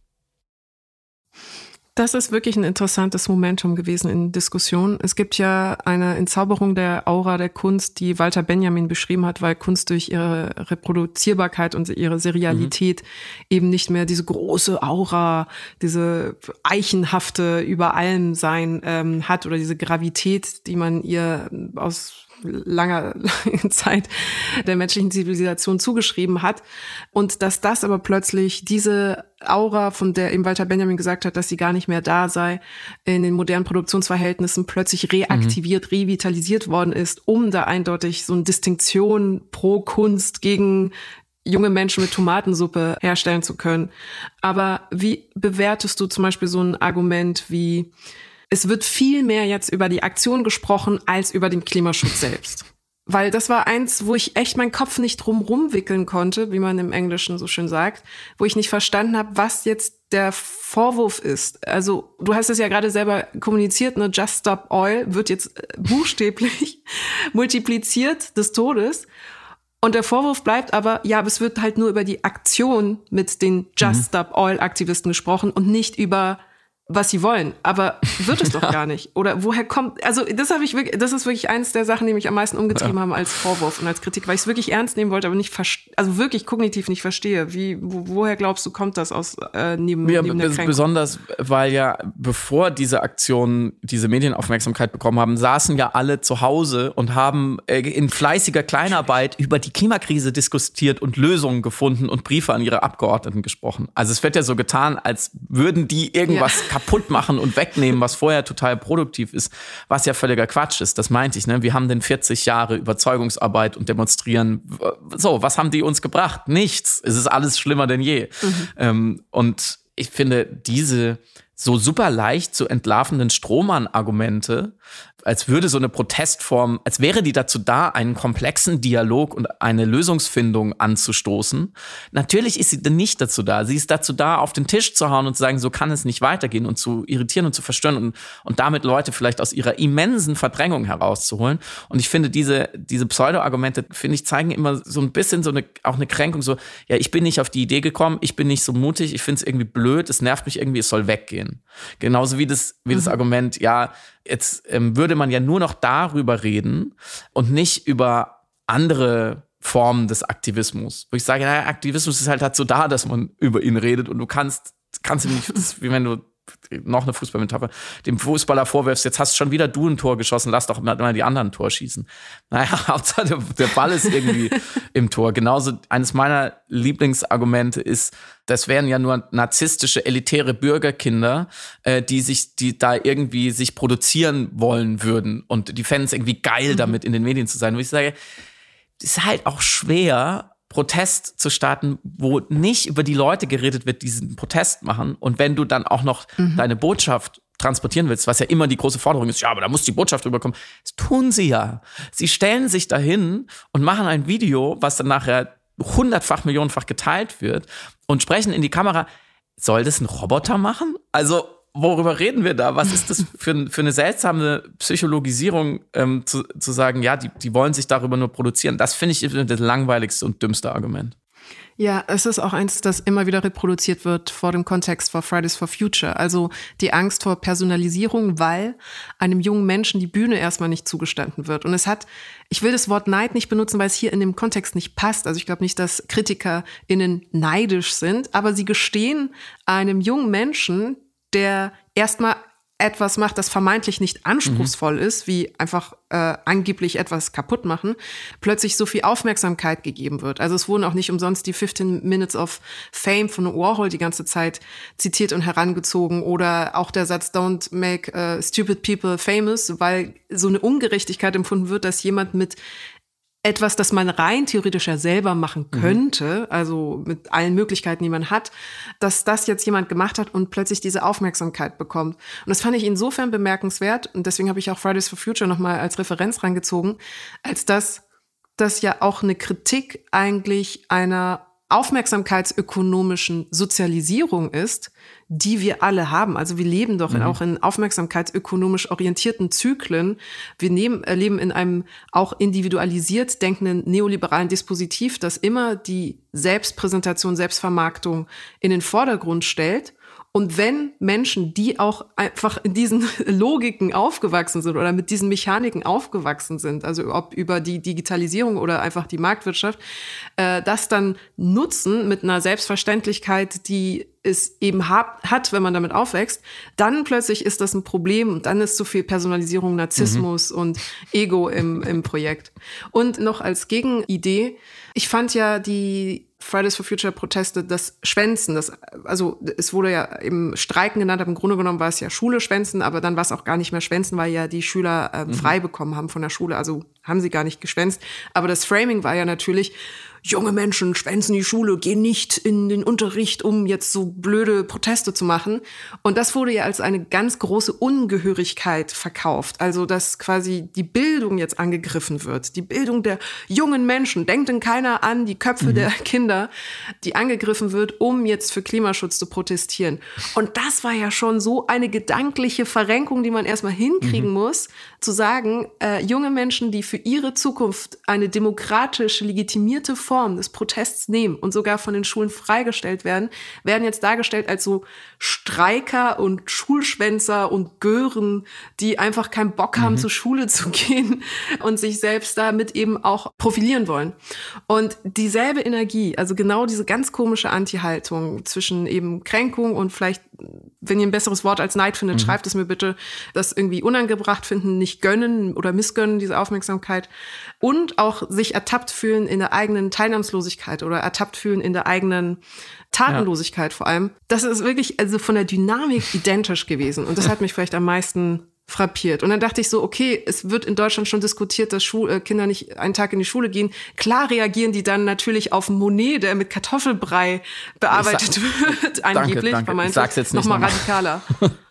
Das ist wirklich ein interessantes Momentum gewesen in Diskussionen. Es gibt ja eine Entzauberung der Aura der Kunst, die Walter Benjamin beschrieben hat, weil Kunst durch ihre Reproduzierbarkeit und ihre Serialität mhm. eben nicht mehr diese große Aura, diese eichenhafte über allem sein ähm, hat oder diese Gravität, die man ihr aus langer Zeit der menschlichen Zivilisation zugeschrieben hat. Und dass das aber plötzlich diese Aura, von der eben Walter Benjamin gesagt hat, dass sie gar nicht mehr da sei, in den modernen Produktionsverhältnissen plötzlich reaktiviert, mhm. revitalisiert worden ist, um da eindeutig so eine Distinktion pro Kunst gegen junge Menschen mit Tomatensuppe herstellen zu können. Aber wie bewertest du zum Beispiel so ein Argument wie, es wird viel mehr jetzt über die Aktion gesprochen als über den Klimaschutz selbst. Weil das war eins, wo ich echt meinen Kopf nicht drum rumwickeln konnte, wie man im Englischen so schön sagt, wo ich nicht verstanden habe, was jetzt der Vorwurf ist. Also du hast es ja gerade selber kommuniziert, ne, Just Stop Oil wird jetzt äh, buchstäblich multipliziert des Todes. Und der Vorwurf bleibt aber, ja, es wird halt nur über die Aktion mit den Just mhm. Stop Oil Aktivisten gesprochen und nicht über was sie wollen, aber wird es doch ja. gar nicht. Oder woher kommt, also das habe ich wirklich, das ist wirklich eines der Sachen, die mich am meisten umgetrieben ja. haben als Vorwurf und als Kritik, weil ich es wirklich ernst nehmen wollte, aber nicht, also wirklich kognitiv nicht verstehe. Wie, wo, woher glaubst du, kommt das aus äh, neben, ja, neben der Kränkung? Besonders, weil ja, bevor diese Aktionen diese Medienaufmerksamkeit bekommen haben, saßen ja alle zu Hause und haben äh, in fleißiger Kleinarbeit über die Klimakrise diskutiert und Lösungen gefunden und Briefe an ihre Abgeordneten gesprochen. Also es wird ja so getan, als würden die irgendwas ja kaputt machen und wegnehmen, was vorher total produktiv ist, was ja völliger Quatsch ist. Das meinte ich. Ne? Wir haben denn 40 Jahre Überzeugungsarbeit und Demonstrieren. So, was haben die uns gebracht? Nichts. Es ist alles schlimmer denn je. Mhm. Ähm, und ich finde, diese so super leicht zu entlarvenden Strohmann-Argumente als würde so eine Protestform, als wäre die dazu da, einen komplexen Dialog und eine Lösungsfindung anzustoßen. Natürlich ist sie nicht dazu da. Sie ist dazu da, auf den Tisch zu hauen und zu sagen, so kann es nicht weitergehen und zu irritieren und zu verstören und, und damit Leute vielleicht aus ihrer immensen Verdrängung herauszuholen. Und ich finde, diese, diese Pseudo-Argumente, finde ich, zeigen immer so ein bisschen so eine, auch eine Kränkung, so, ja, ich bin nicht auf die Idee gekommen, ich bin nicht so mutig, ich finde es irgendwie blöd, es nervt mich irgendwie, es soll weggehen. Genauso wie das, wie das mhm. Argument, ja, jetzt ähm, würde man ja nur noch darüber reden und nicht über andere Formen des Aktivismus. Wo ich sage, naja, Aktivismus ist halt dazu da, dass man über ihn redet und du kannst, kannst du nicht, wie wenn du noch eine Fußballmetapher, dem Fußballer vorwirfst, jetzt hast schon wieder du ein Tor geschossen, lass doch mal die anderen ein Tor schießen. Naja, Hauptsache der Ball ist irgendwie im Tor. Genauso eines meiner Lieblingsargumente ist, das wären ja nur narzisstische, elitäre Bürgerkinder, äh, die sich, die da irgendwie sich produzieren wollen würden und die es irgendwie geil, mhm. damit in den Medien zu sein. Wo ich sage, ist halt auch schwer, Protest zu starten, wo nicht über die Leute geredet wird, die diesen Protest machen. Und wenn du dann auch noch mhm. deine Botschaft transportieren willst, was ja immer die große Forderung ist, ja, aber da muss die Botschaft rüberkommen. Das tun sie ja. Sie stellen sich dahin und machen ein Video, was dann nachher hundertfach, millionenfach geteilt wird und sprechen in die Kamera. Soll das ein Roboter machen? Also, worüber reden wir da? Was ist das für, für eine seltsame Psychologisierung, ähm, zu, zu sagen, ja, die, die wollen sich darüber nur produzieren? Das finde ich das langweiligste und dümmste Argument. Ja, es ist auch eins, das immer wieder reproduziert wird vor dem Kontext vor Fridays for Future. Also die Angst vor Personalisierung, weil einem jungen Menschen die Bühne erstmal nicht zugestanden wird. Und es hat, ich will das Wort Neid nicht benutzen, weil es hier in dem Kontext nicht passt. Also ich glaube nicht, dass KritikerInnen neidisch sind, aber sie gestehen einem jungen Menschen, der erstmal etwas macht, das vermeintlich nicht anspruchsvoll mhm. ist, wie einfach äh, angeblich etwas kaputt machen, plötzlich so viel Aufmerksamkeit gegeben wird. Also es wurden auch nicht umsonst die 15 Minutes of Fame von Warhol die ganze Zeit zitiert und herangezogen oder auch der Satz Don't make uh, stupid people famous, weil so eine Ungerechtigkeit empfunden wird, dass jemand mit etwas, das man rein theoretisch ja selber machen mhm. könnte, mhm. also mit allen Möglichkeiten, die man hat, dass das jetzt jemand gemacht hat und plötzlich diese Aufmerksamkeit bekommt. Und das fand ich insofern bemerkenswert und deswegen habe ich auch Fridays for Future nochmal als Referenz rangezogen, als dass das ja auch eine Kritik eigentlich einer aufmerksamkeitsökonomischen Sozialisierung ist, die wir alle haben. Also wir leben doch mhm. auch in aufmerksamkeitsökonomisch orientierten Zyklen. Wir nehmen, leben in einem auch individualisiert denkenden neoliberalen Dispositiv, das immer die Selbstpräsentation, Selbstvermarktung in den Vordergrund stellt. Und wenn Menschen, die auch einfach in diesen Logiken aufgewachsen sind oder mit diesen Mechaniken aufgewachsen sind, also ob über die Digitalisierung oder einfach die Marktwirtschaft, äh, das dann nutzen mit einer Selbstverständlichkeit, die es eben hat, hat, wenn man damit aufwächst, dann plötzlich ist das ein Problem und dann ist zu viel Personalisierung, Narzissmus mhm. und Ego im, im Projekt. Und noch als Gegenidee, ich fand ja die Fridays for Future Proteste das Schwänzen, das, also es wurde ja im Streiken genannt, aber im Grunde genommen war es ja Schule schwänzen, aber dann war es auch gar nicht mehr schwänzen, weil ja die Schüler äh, frei bekommen haben von der Schule, also haben sie gar nicht geschwänzt. Aber das Framing war ja natürlich, junge Menschen schwänzen die Schule, gehen nicht in den Unterricht, um jetzt so blöde Proteste zu machen. Und das wurde ja als eine ganz große Ungehörigkeit verkauft. Also, dass quasi die Bildung jetzt angegriffen wird. Die Bildung der jungen Menschen. Denkt denn keiner an die Köpfe mhm. der Kinder, die angegriffen wird, um jetzt für Klimaschutz zu protestieren. Und das war ja schon so eine gedankliche Verrenkung, die man erstmal hinkriegen mhm. muss, zu sagen, äh, junge Menschen, die für ihre Zukunft eine demokratisch legitimierte Form des Protests nehmen und sogar von den Schulen freigestellt werden, werden jetzt dargestellt als so Streiker und Schulschwänzer und Gören, die einfach keinen Bock haben, mhm. zur Schule zu gehen und sich selbst damit eben auch profilieren wollen. Und dieselbe Energie, also genau diese ganz komische Anti-Haltung zwischen eben Kränkung und vielleicht, wenn ihr ein besseres Wort als Neid findet, mhm. schreibt es mir bitte, das irgendwie unangebracht finden, nicht gönnen oder missgönnen, diese Aufmerksamkeit und auch sich ertappt fühlen in der eigenen Teilnahmslosigkeit oder ertappt fühlen in der eigenen Tatenlosigkeit ja. vor allem. Das ist wirklich also von der Dynamik identisch gewesen und das hat mich vielleicht am meisten frappiert. Und dann dachte ich so, okay, es wird in Deutschland schon diskutiert, dass Schul äh, Kinder nicht einen Tag in die Schule gehen. Klar reagieren die dann natürlich auf Monet, der mit Kartoffelbrei bearbeitet wird, angeblich. Danke, danke. Ich sag's jetzt nicht nochmal radikaler.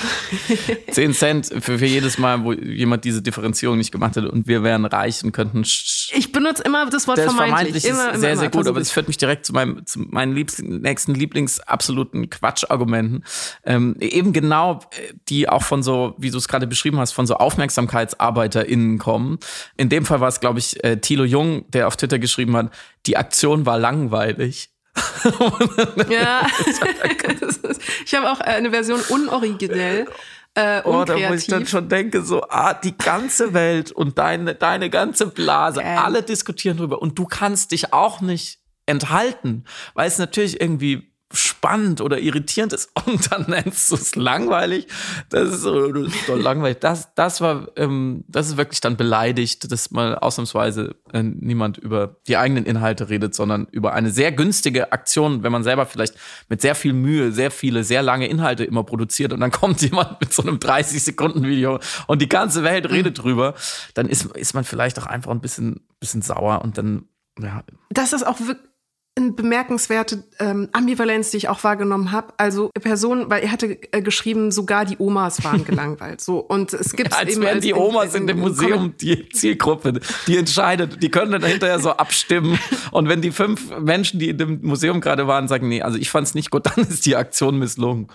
10 Cent für, für jedes Mal, wo jemand diese Differenzierung nicht gemacht hat und wir wären reich und könnten. Ich benutze immer das Wort das vermeintlich. vermeintlich immer, sehr, immer, sehr gut, aber das führt mich direkt zu meinem, zu meinen liebsten, nächsten Lieblings-absoluten Quatschargumenten. Ähm, eben genau, äh, die auch von so, wie du es gerade beschrieben hast, von so AufmerksamkeitsarbeiterInnen kommen. In dem Fall war es, glaube ich, äh, Thilo Jung, der auf Twitter geschrieben hat, die Aktion war langweilig ja, ich habe auch äh, eine Version unoriginell. Äh, oh, da muss ich dann schon denke, so, ah, die ganze Welt und deine, deine ganze Blase, ähm. alle diskutieren drüber und du kannst dich auch nicht enthalten, weil es natürlich irgendwie spannend oder irritierend ist und dann nennst du es langweilig. Das ist, so, das ist doch langweilig. Das, das war, ähm, das ist wirklich dann beleidigt, dass mal ausnahmsweise äh, niemand über die eigenen Inhalte redet, sondern über eine sehr günstige Aktion, wenn man selber vielleicht mit sehr viel Mühe sehr viele, sehr lange Inhalte immer produziert und dann kommt jemand mit so einem 30 Sekunden Video und die ganze Welt redet mhm. drüber, dann ist, ist man vielleicht auch einfach ein bisschen, bisschen sauer und dann ja. Das ist auch wirklich eine bemerkenswerte ähm, Ambivalenz, die ich auch wahrgenommen habe. Also Personen, weil er hatte äh, geschrieben, sogar die Omas waren gelangweilt. So und es gibt ja, als eben wären die Omas in, in, in dem Museum die Zielgruppe, die entscheidet. Die können dann hinterher so abstimmen. Und wenn die fünf Menschen, die in dem Museum gerade waren, sagen, nee, also ich fand es nicht gut, dann ist die Aktion misslungen.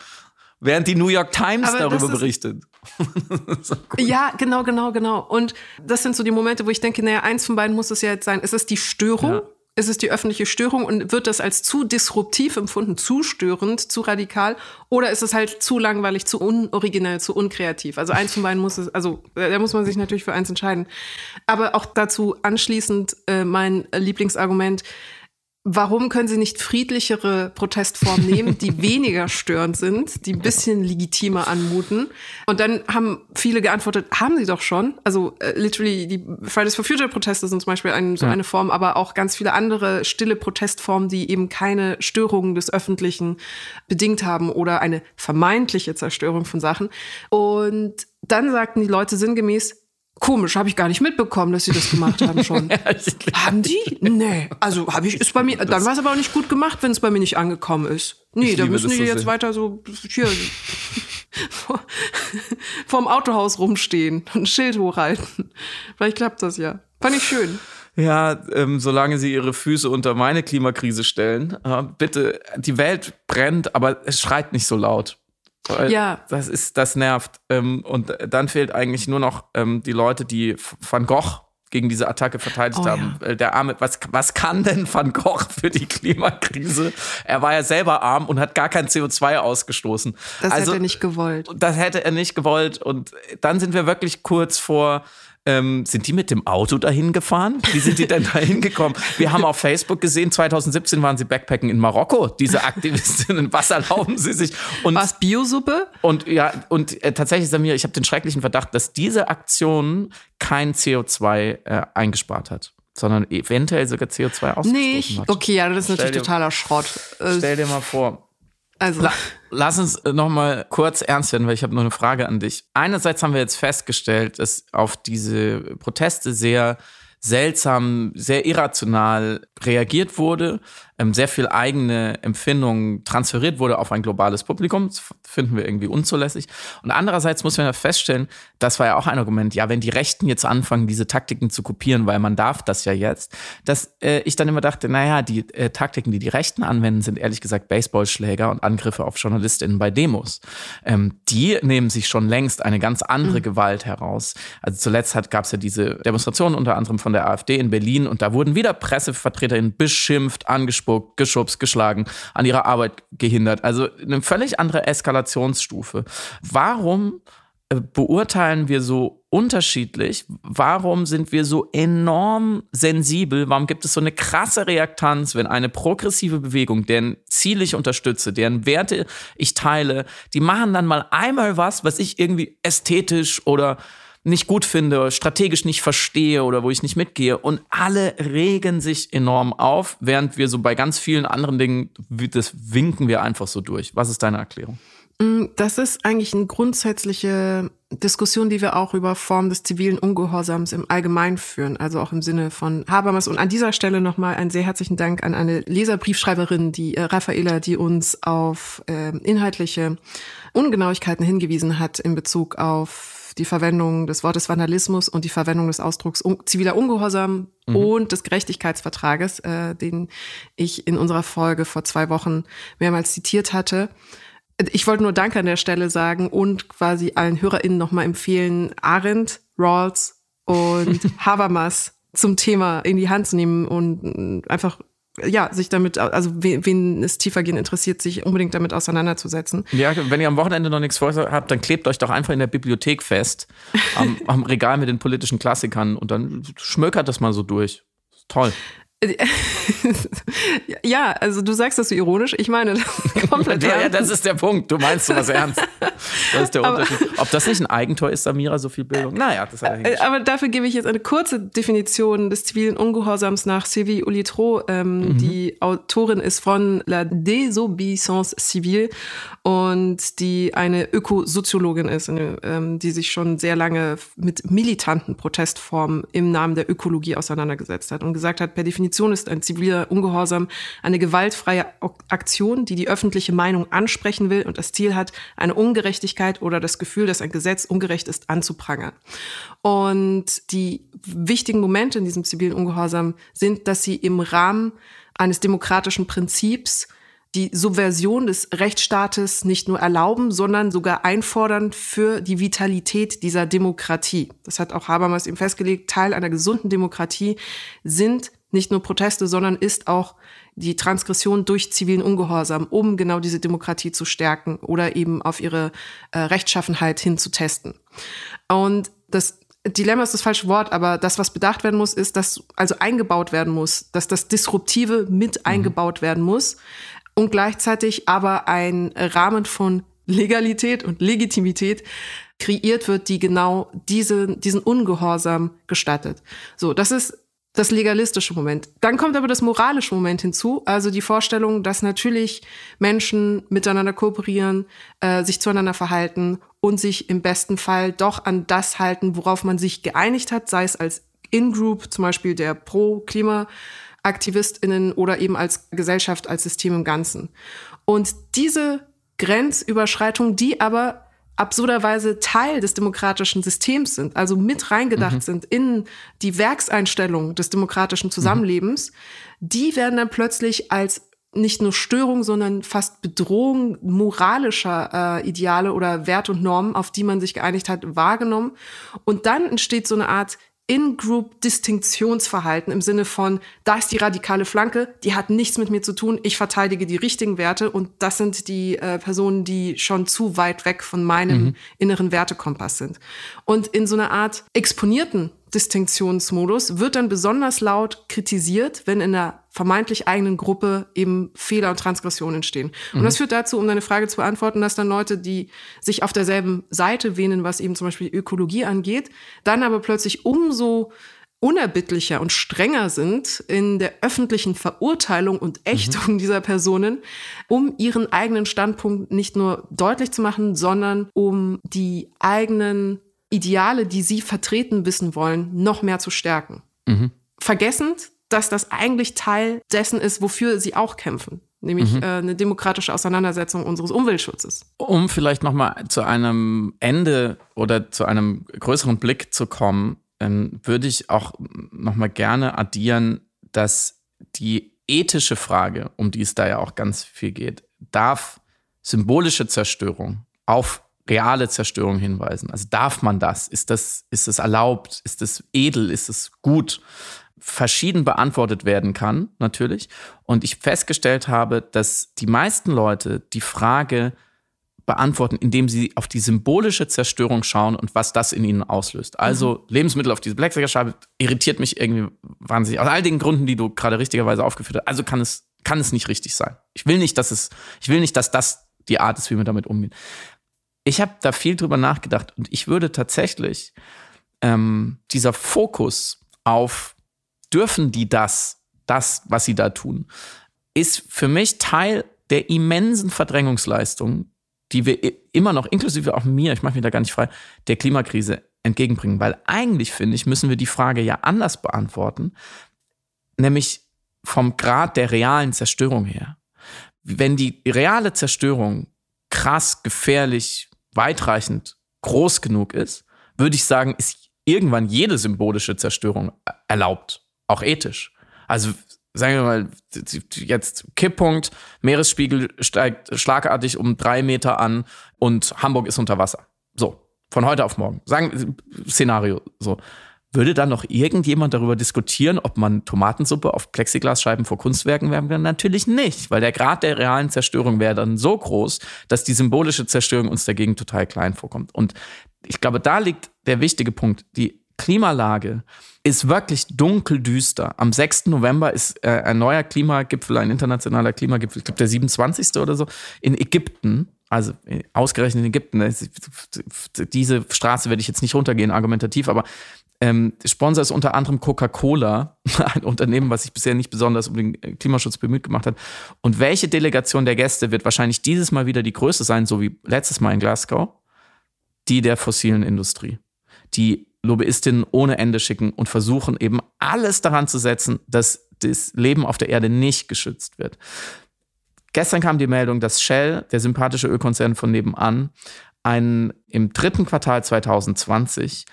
Während die New York Times Aber darüber ist- berichtet. Ja, genau, genau, genau. Und das sind so die Momente, wo ich denke, naja, eins von beiden muss es ja jetzt sein. Ist es die Störung? Ja. Ist es die öffentliche Störung und wird das als zu disruptiv empfunden, zu störend, zu radikal? Oder ist es halt zu langweilig, zu unoriginell, zu unkreativ? Also eins von beiden muss es, also äh, da muss man sich natürlich für eins entscheiden. Aber auch dazu anschließend äh, mein Lieblingsargument, Warum können Sie nicht friedlichere Protestformen nehmen, die weniger störend sind, die ein bisschen legitimer anmuten? Und dann haben viele geantwortet, haben Sie doch schon. Also äh, literally die Fridays for Future Proteste sind zum Beispiel ein, so Ja. eine Form, aber auch ganz viele andere stille Protestformen, die eben keine Störungen des Öffentlichen bedingt haben oder eine vermeintliche Zerstörung von Sachen. Und dann sagten die Leute sinngemäß, komisch, habe ich gar nicht mitbekommen, dass sie das gemacht haben schon. Haben die? Nee. Also habe ich, ist bei mir, dann war es aber auch nicht gut gemacht, wenn es bei mir nicht angekommen ist. Nee, da müssen die so jetzt sehr. weiter so hier vor, vorm Autohaus rumstehen und ein Schild hochhalten. Vielleicht klappt das ja. Fand ich schön. Ja, ähm, solange sie ihre Füße unter meine Klimakrise stellen, äh, bitte, die Welt brennt, aber es schreit nicht so laut. Weil Ja. Das ist, das nervt. Ähm, und dann fehlt eigentlich nur noch ähm, die Leute, die Van Gogh gegen diese Attacke verteidigt Oh, haben. Äh, Der arme, was, was kann denn Van Gogh für die Klimakrise? Er war ja selber arm und hat gar kein CO2 ausgestoßen. Das also, hätte er nicht gewollt. das hätte er nicht gewollt. Und dann sind wir wirklich kurz vor. Ähm, sind die mit dem Auto dahin gefahren? Wie sind die denn dahin gekommen? Wir haben auf Facebook gesehen, 2017 waren sie Backpacken in Marokko, diese Aktivistinnen. Was erlauben sie sich? Und, Was Biosuppe? und ja, und äh, tatsächlich, Samir, ich habe den schrecklichen Verdacht, dass diese Aktion kein CO2 äh, eingespart hat, sondern eventuell sogar CO2 ausgestoßen Nicht. hat. Okay, ja, das ist Stell natürlich dir- totaler Schrott. Stell dir mal vor, Also, La lass uns noch mal kurz ernst werden, weil ich habe noch eine Frage an dich. Einerseits haben wir jetzt festgestellt, dass auf diese Proteste sehr seltsam, sehr irrational reagiert wurde, ähm, sehr viel eigene Empfindung transferiert wurde auf ein globales Publikum. Das finden wir irgendwie unzulässig. Und andererseits muss man ja feststellen, das war ja auch ein Argument, ja, wenn die Rechten jetzt anfangen, diese Taktiken zu kopieren, weil man darf das ja jetzt, dass äh, ich dann immer dachte, naja, die äh, Taktiken, die die Rechten anwenden, sind ehrlich gesagt Baseballschläger und Angriffe auf JournalistInnen bei Demos. Ähm, die nehmen sich schon längst eine ganz andere Gewalt heraus. Also zuletzt gab es ja diese Demonstration unter anderem von der AfD in Berlin und da wurden wieder PressevertreterInnen beschimpft, angespuckt, geschubst, geschlagen, an ihrer Arbeit gehindert. Also eine völlig andere Eskalationsstufe. Warum äh, beurteilen wir so unterschiedlich? Warum sind wir so enorm sensibel? Warum gibt es so eine krasse Reaktanz, wenn eine progressive Bewegung, deren Ziel ich unterstütze, deren Werte ich teile, die machen dann mal einmal was, was ich irgendwie ästhetisch oder nicht gut finde, strategisch nicht verstehe oder wo ich nicht mitgehe und alle regen sich enorm auf, während wir so bei ganz vielen anderen Dingen, das winken wir einfach so durch. Was ist deine Erklärung? Das ist eigentlich eine grundsätzliche Diskussion, die wir auch über Formen des zivilen Ungehorsams im Allgemeinen führen, also auch im Sinne von Habermas. Und an dieser Stelle nochmal einen sehr herzlichen Dank an eine Leserbriefschreiberin, die äh, Raffaela, die uns auf äh, inhaltliche Ungenauigkeiten hingewiesen hat in Bezug auf die Verwendung des Wortes Vandalismus und die Verwendung des Ausdrucks un ziviler Ungehorsam und des Gerechtigkeitsvertrages, äh, den ich in unserer Folge vor zwei Wochen mehrmals zitiert hatte. Ich wollte nur Danke an der Stelle sagen und quasi allen HörerInnen nochmal empfehlen, Arendt, Rawls und Habermas zum Thema in die Hand zu nehmen und äh, einfach, ja, sich damit, also wen, wen es tiefergehend interessiert, sich unbedingt damit auseinanderzusetzen. Ja, wenn ihr am Wochenende noch nichts vor habt, dann klebt euch doch einfach in der Bibliothek fest, am, am Regal mit den politischen Klassikern und dann schmökert das mal so durch. Toll. Ja, also du sagst das so ironisch, ich meine das komplett Ja, ja, das ist der Punkt. Du meinst sowas ernst. Das ist der Aber- Unterschied. Ob das nicht ein Eigentor ist, Samira, so viel Bildung? Naja, das hat er Äh. Aber dafür gebe ich jetzt eine kurze Definition des zivilen Ungehorsams nach Sylvie Olitro. Ähm, Die Autorin ist von La Désobéissance Civile und die eine Ökosoziologin ist, eine, ähm, die sich schon sehr lange mit militanten Protestformen im Namen der Ökologie auseinandergesetzt hat und gesagt hat, per Definition ist ein ziviler Ungehorsam eine gewaltfreie Aktion, die die öffentliche Meinung ansprechen will und das Ziel hat, eine Ungerechtigkeit oder das Gefühl, dass ein Gesetz ungerecht ist, anzuprangern. Und die wichtigen Momente in diesem zivilen Ungehorsam sind, dass sie im Rahmen eines demokratischen Prinzips die Subversion des Rechtsstaates nicht nur erlauben, sondern sogar einfordern für die Vitalität dieser Demokratie. Das hat auch Habermas eben festgelegt. Teil einer gesunden Demokratie sind nicht nur Proteste, sondern ist auch die Transgression durch zivilen Ungehorsam, um genau diese Demokratie zu stärken oder eben auf ihre äh, Rechtschaffenheit hinzutesten. Und das Dilemma ist das falsche Wort, aber das, was bedacht werden muss, ist, dass also eingebaut werden muss, dass das Disruptive mit mhm. eingebaut werden muss und gleichzeitig aber ein Rahmen von Legalität und Legitimität kreiert wird, die genau diese, diesen Ungehorsam gestattet. So, das ist das legalistische Moment. Dann kommt aber das moralische Moment hinzu, also die Vorstellung, dass natürlich Menschen miteinander kooperieren, äh, sich zueinander verhalten und sich im besten Fall doch an das halten, worauf man sich geeinigt hat, sei es als In-Group, zum Beispiel der Pro-Klima- AktivistInnen oder eben als Gesellschaft, als System im Ganzen. Und diese Grenzüberschreitungen, die aber absurderweise Teil des demokratischen Systems sind, also mit reingedacht mhm. sind in die Werkseinstellung des demokratischen Zusammenlebens, mhm. die werden dann plötzlich als nicht nur Störung, sondern fast Bedrohung moralischer äh, Ideale oder Wert und Normen, auf die man sich geeinigt hat, wahrgenommen. Und dann entsteht so eine Art in-Group-Distinktionsverhalten im Sinne von, da ist die radikale Flanke, die hat nichts mit mir zu tun, ich verteidige die richtigen Werte und das sind die äh, Personen, die schon zu weit weg von meinem mhm. inneren Wertekompass sind. Und in so einer Art exponierten Distinktionsmodus wird dann besonders laut kritisiert, wenn in der vermeintlich eigenen Gruppe eben Fehler und Transgressionen entstehen. Und mhm. das führt dazu, um deine Frage zu beantworten, dass dann Leute, die sich auf derselben Seite wähnen, was eben zum Beispiel Ökologie angeht, dann aber plötzlich umso unerbittlicher und strenger sind in der öffentlichen Verurteilung und Ächtung mhm. dieser Personen, um ihren eigenen Standpunkt nicht nur deutlich zu machen, sondern um die eigenen Ideale, die sie vertreten wissen wollen, noch mehr zu stärken. Mhm. Vergessend, dass das eigentlich Teil dessen ist, wofür sie auch kämpfen nämlich mhm. äh, eine demokratische Auseinandersetzung unseres Umweltschutzes. Um vielleicht nochmal zu einem Ende oder zu einem größeren Blick zu kommen, ähm, würde ich auch nochmal gerne addieren, dass die ethische Frage, um die es da ja auch ganz viel geht, darf symbolische Zerstörung auf reale Zerstörung hinweisen. Also darf man das? Ist das, ist das erlaubt? Ist das edel? Ist es gut? Verschieden beantwortet werden kann, natürlich. Und ich festgestellt habe, dass die meisten Leute die Frage beantworten, indem sie auf die symbolische Zerstörung schauen und was das in ihnen auslöst. Also mhm. Lebensmittel auf diese Plexiglasscheibe irritiert mich irgendwie wahnsinnig. Aus all den Gründen, die du gerade richtigerweise aufgeführt hast. Also kann es, kann es nicht richtig sein. Ich will nicht, dass es, ich will nicht, dass das die Art ist, wie wir damit umgehen ich habe da viel drüber nachgedacht und ich würde tatsächlich ähm, dieser Fokus auf dürfen die das, das, was sie da tun, ist für mich Teil der immensen Verdrängungsleistung, die wir immer noch, inklusive auch mir, ich mache mich da gar nicht frei, der Klimakrise entgegenbringen. Weil eigentlich, finde ich, müssen wir die Frage ja anders beantworten, nämlich vom Grad der realen Zerstörung her. Wenn die reale Zerstörung krass, gefährlich, weitreichend groß genug ist, würde ich sagen, ist irgendwann jede symbolische Zerstörung erlaubt, auch ethisch. Also sagen wir mal, jetzt Kipppunkt, Meeresspiegel steigt schlagartig um drei Meter an und Hamburg ist unter Wasser. So, von heute auf morgen. Sagen Szenario so. Würde dann noch irgendjemand darüber diskutieren, ob man Tomatensuppe auf Plexiglasscheiben vor Kunstwerken werfen kann? Natürlich nicht, weil der Grad der realen Zerstörung wäre dann so groß, dass die symbolische Zerstörung uns dagegen total klein vorkommt. Und ich glaube, da liegt der wichtige Punkt. Die Klimalage ist wirklich dunkeldüster. Am 6. November ist äh, ein neuer Klimagipfel, ein internationaler Klimagipfel, ich glaube der 27. oder so, in Ägypten also äh, ausgerechnet in Ägypten, diese Straße werde ich jetzt nicht runtergehen, argumentativ, aber ähm, Sponsor ist unter anderem Coca-Cola, ein Unternehmen, was sich bisher nicht besonders um den äh, Klimaschutz bemüht gemacht hat. Und welche Delegation der Gäste wird wahrscheinlich dieses Mal wieder die größte sein, so wie letztes Mal in Glasgow? Die der fossilen Industrie. Die Lobbyistinnen ohne Ende schicken und versuchen eben alles daran zu setzen, dass das Leben auf der Erde nicht geschützt wird. Gestern kam die Meldung, dass Shell, der sympathische Ölkonzern von nebenan, einen, im dritten Quartal 2020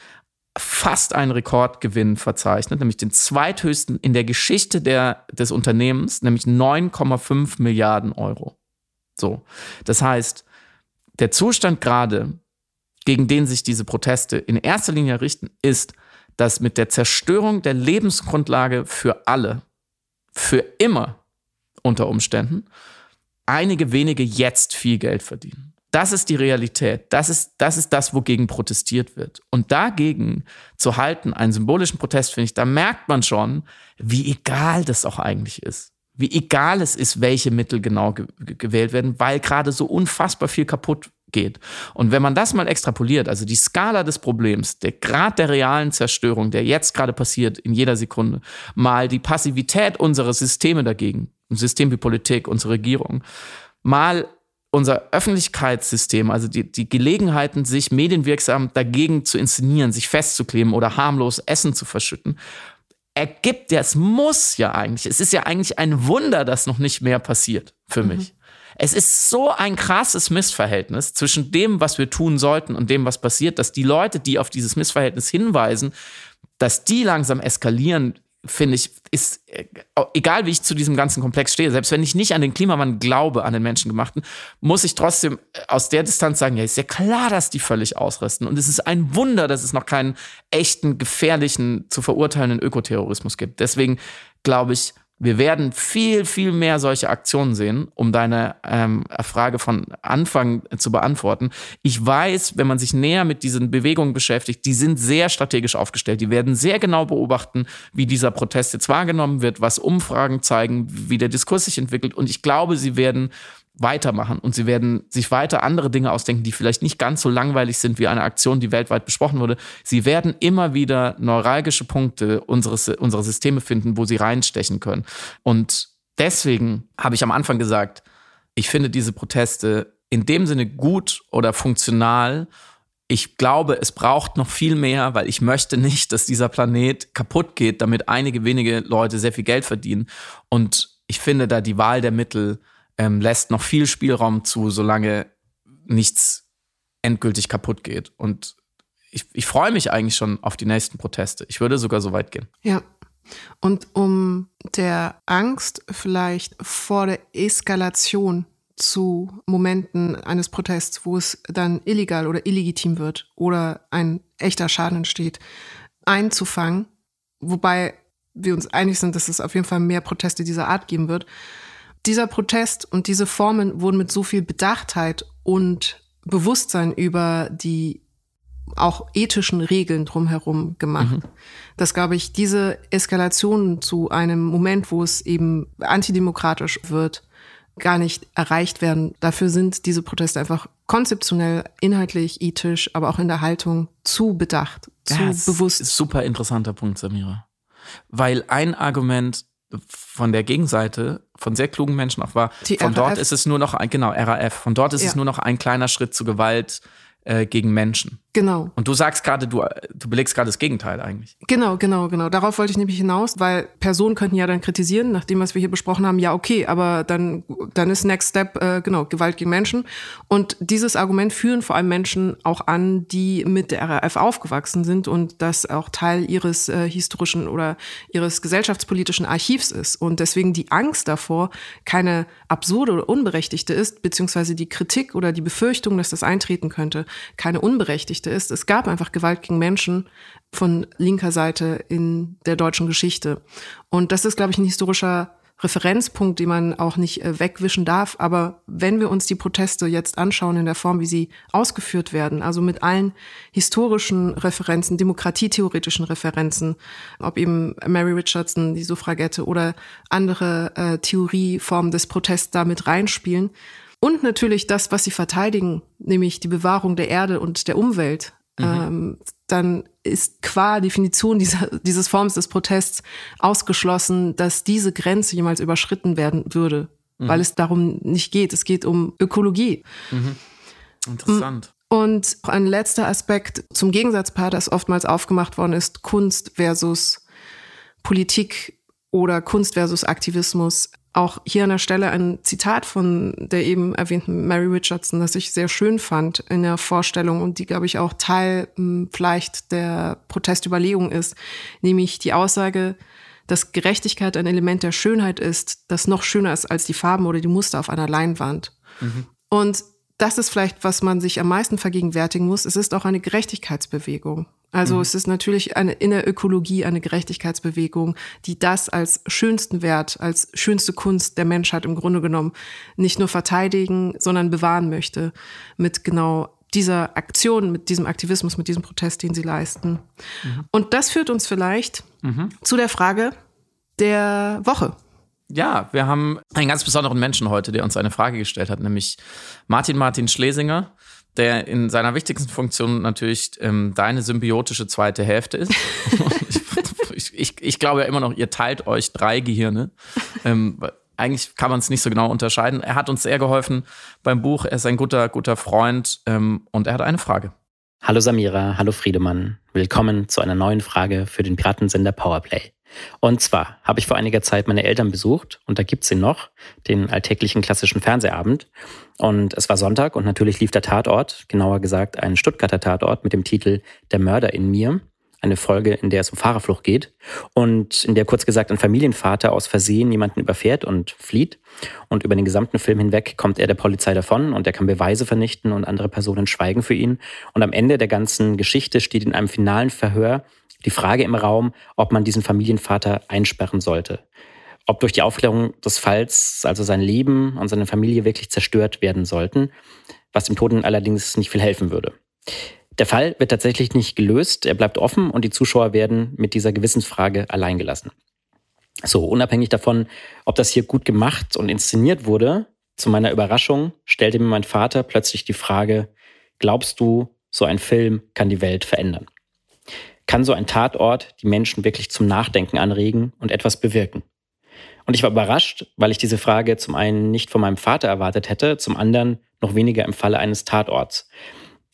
fast einen Rekordgewinn verzeichnet, nämlich den zweithöchsten in der Geschichte der, des Unternehmens, nämlich 9,5 Milliarden Euro. So. Das heißt, der Zustand gerade, gegen den sich diese Proteste in erster Linie richten, ist, dass mit der Zerstörung der Lebensgrundlage für alle, für immer unter Umständen, einige wenige jetzt viel Geld verdienen. Das ist die Realität. Das ist, das ist das, wogegen protestiert wird. Und dagegen zu halten, einen symbolischen Protest, finde ich, da merkt man schon, wie egal das auch eigentlich ist. Wie egal es ist, welche Mittel genau ge gewählt werden, weil gerade so unfassbar viel kaputt geht. Und wenn man das mal extrapoliert, also die Skala des Problems, der Grad der realen Zerstörung, der jetzt gerade passiert in jeder Sekunde, mal die Passivität unserer Systeme dagegen, ein System wie Politik, unsere Regierung, mal unser Öffentlichkeitssystem, also die, die Gelegenheiten, sich medienwirksam dagegen zu inszenieren, sich festzukleben oder harmlos Essen zu verschütten, ergibt ja, es muss ja eigentlich, es ist ja eigentlich ein Wunder, dass noch nicht mehr passiert für mhm. mich. Es ist so ein krasses Missverhältnis zwischen dem, was wir tun sollten und dem, was passiert, dass die Leute, die auf dieses Missverhältnis hinweisen, dass die langsam eskalieren, finde ich, ist äh, egal, wie ich zu diesem ganzen Komplex stehe, selbst wenn ich nicht an den Klimawandel glaube, an den Menschengemachten, muss ich trotzdem äh, aus der Distanz sagen, ja, ist ja klar, dass die völlig ausrüsten. Und es ist ein Wunder, dass es noch keinen echten, gefährlichen, zu verurteilenden Ökoterrorismus gibt. Deswegen glaube ich, wir werden viel, viel mehr solche Aktionen sehen, um deine ähm, Frage von Anfang zu beantworten. Ich weiß, wenn man sich näher mit diesen Bewegungen beschäftigt, die sind sehr strategisch aufgestellt. Die werden sehr genau beobachten, wie dieser Protest jetzt wahrgenommen wird, was Umfragen zeigen, wie der Diskurs sich entwickelt. Und ich glaube, sie werden weitermachen und sie werden sich weiter andere Dinge ausdenken, die vielleicht nicht ganz so langweilig sind wie eine Aktion, die weltweit besprochen wurde. Sie werden immer wieder neuralgische Punkte unseres, unserer Systeme finden, wo sie reinstechen können. Und deswegen habe ich am Anfang gesagt, ich finde diese Proteste in dem Sinne gut oder funktional. Ich glaube, es braucht noch viel mehr, weil ich möchte nicht, dass dieser Planet kaputt geht, damit einige wenige Leute sehr viel Geld verdienen. Und ich finde da die Wahl der Mittel ähm, lässt noch viel Spielraum zu, solange nichts endgültig kaputt geht. Und ich, ich freue mich eigentlich schon auf die nächsten Proteste. Ich würde sogar so weit gehen. Ja. Und um der Angst vielleicht vor der Eskalation zu Momenten eines Protests, wo es dann illegal oder illegitim wird oder ein echter Schaden entsteht, einzufangen, wobei wir uns einig sind, dass es auf jeden Fall mehr Proteste dieser Art geben wird, dieser Protest und diese Formen wurden mit so viel Bedachtheit und Bewusstsein über die auch ethischen Regeln drumherum gemacht. Mhm. Dass, glaube ich, diese Eskalation zu einem Moment, wo es eben antidemokratisch wird, gar nicht erreicht werden. Dafür sind diese Proteste einfach konzeptionell, inhaltlich, ethisch, aber auch in der Haltung zu bedacht, zu das bewusst. Ist super interessanter Punkt, Samira. Weil ein Argument von der Gegenseite, von sehr klugen Menschen auch war, Die von RAF. dort ist es nur noch ein, genau, RAF, von dort ist ja. es nur noch ein kleiner Schritt zu Gewalt äh, gegen Menschen. Genau. Und du sagst gerade, du, du belegst gerade das Gegenteil eigentlich. Genau, genau, genau. Darauf wollte ich nämlich hinaus, weil Personen könnten ja dann kritisieren, nach dem, was wir hier besprochen haben, ja, okay, aber dann, dann ist Next Step, äh, genau, Gewalt gegen Menschen. Und dieses Argument führen vor allem Menschen auch an, die mit der RAF aufgewachsen sind und das auch Teil ihres äh, historischen oder ihres gesellschaftspolitischen Archivs ist. Und deswegen die Angst davor keine absurde oder unberechtigte ist, beziehungsweise die Kritik oder die Befürchtung, dass das eintreten könnte, keine unberechtigte Geschichte ist. Es gab einfach Gewalt gegen Menschen von linker Seite in der deutschen Geschichte. Und das ist, glaube ich, ein historischer Referenzpunkt, den man auch nicht äh, wegwischen darf. Aber wenn wir uns die Proteste jetzt anschauen in der Form, wie sie ausgeführt werden, also mit allen historischen Referenzen, demokratietheoretischen Referenzen, ob eben Mary Richardson, die Suffragette oder andere äh, Theorieformen des Protests damit reinspielen, und natürlich das, was sie verteidigen, nämlich die Bewahrung der Erde und der Umwelt, mhm. ähm, dann ist qua Definition dieser, dieses Forms des Protests ausgeschlossen, dass diese Grenze jemals überschritten werden würde, mhm. weil es darum nicht geht. Es geht um Ökologie. Mhm. Interessant. Und ein letzter Aspekt zum Gegensatzpaar, das oftmals aufgemacht worden ist, Kunst versus Politik oder Kunst versus Aktivismus auch hier an der Stelle ein Zitat von der eben erwähnten Mary Richardson, das ich sehr schön fand in der Vorstellung und die, glaube ich, auch Teil hm, vielleicht der Protestüberlegung ist, nämlich die Aussage, dass Gerechtigkeit ein Element der Schönheit ist, das noch schöner ist als die Farben oder die Muster auf einer Leinwand. Mhm. Und das ist vielleicht, was man sich am meisten vergegenwärtigen muss. Es ist auch eine Gerechtigkeitsbewegung. Also mhm. es ist natürlich eine, in der Ökologie eine Gerechtigkeitsbewegung, die das als schönsten Wert, als schönste Kunst der Menschheit im Grunde genommen nicht nur verteidigen, sondern bewahren möchte mit genau dieser Aktion, mit diesem Aktivismus, mit diesem Protest, den sie leisten. Mhm. Und das führt uns vielleicht mhm. zu der Frage der Woche. Ja, wir haben einen ganz besonderen Menschen heute, der uns eine Frage gestellt hat, nämlich Martin Martin Schlesinger der in seiner wichtigsten Funktion natürlich ähm, deine symbiotische zweite Hälfte ist. ich, ich, ich, glaube ja immer noch, ihr teilt euch drei Gehirne. Ähm, eigentlich kann man es nicht so genau unterscheiden. Er hat uns sehr geholfen beim Buch. Er ist ein guter, guter Freund ähm, und er hat eine Frage. Hallo Samira, hallo Friedemann. Willkommen zu einer neuen Frage für den Piratensender Powerplay. Und zwar habe ich vor einiger Zeit meine Eltern besucht und da gibt's sie noch, den alltäglichen klassischen Fernsehabend. Und es war Sonntag und natürlich lief der Tatort, genauer gesagt ein Stuttgarter Tatort mit dem Titel Der Mörder in mir. Eine Folge, in der es um Fahrerflucht geht und in der kurz gesagt ein Familienvater aus Versehen jemanden überfährt und flieht. Und über den gesamten Film hinweg kommt er der Polizei davon und er kann Beweise vernichten und andere Personen schweigen für ihn. Und am Ende der ganzen Geschichte steht in einem finalen Verhör die Frage im Raum, ob man diesen Familienvater einsperren sollte. Ob durch die Aufklärung des Falls also sein Leben und seine Familie wirklich zerstört werden sollten, was dem Toten allerdings nicht viel helfen würde. Der Fall wird tatsächlich nicht gelöst, er bleibt offen und die Zuschauer werden mit dieser Gewissensfrage alleingelassen. So, unabhängig davon, ob das hier gut gemacht und inszeniert wurde, zu meiner Überraschung stellte mir mein Vater plötzlich die Frage, glaubst du, so ein Film kann die Welt verändern? Kann so ein Tatort die Menschen wirklich zum Nachdenken anregen und etwas bewirken? Und ich war überrascht, weil ich diese Frage zum einen nicht von meinem Vater erwartet hätte, zum anderen noch weniger im Falle eines Tatorts.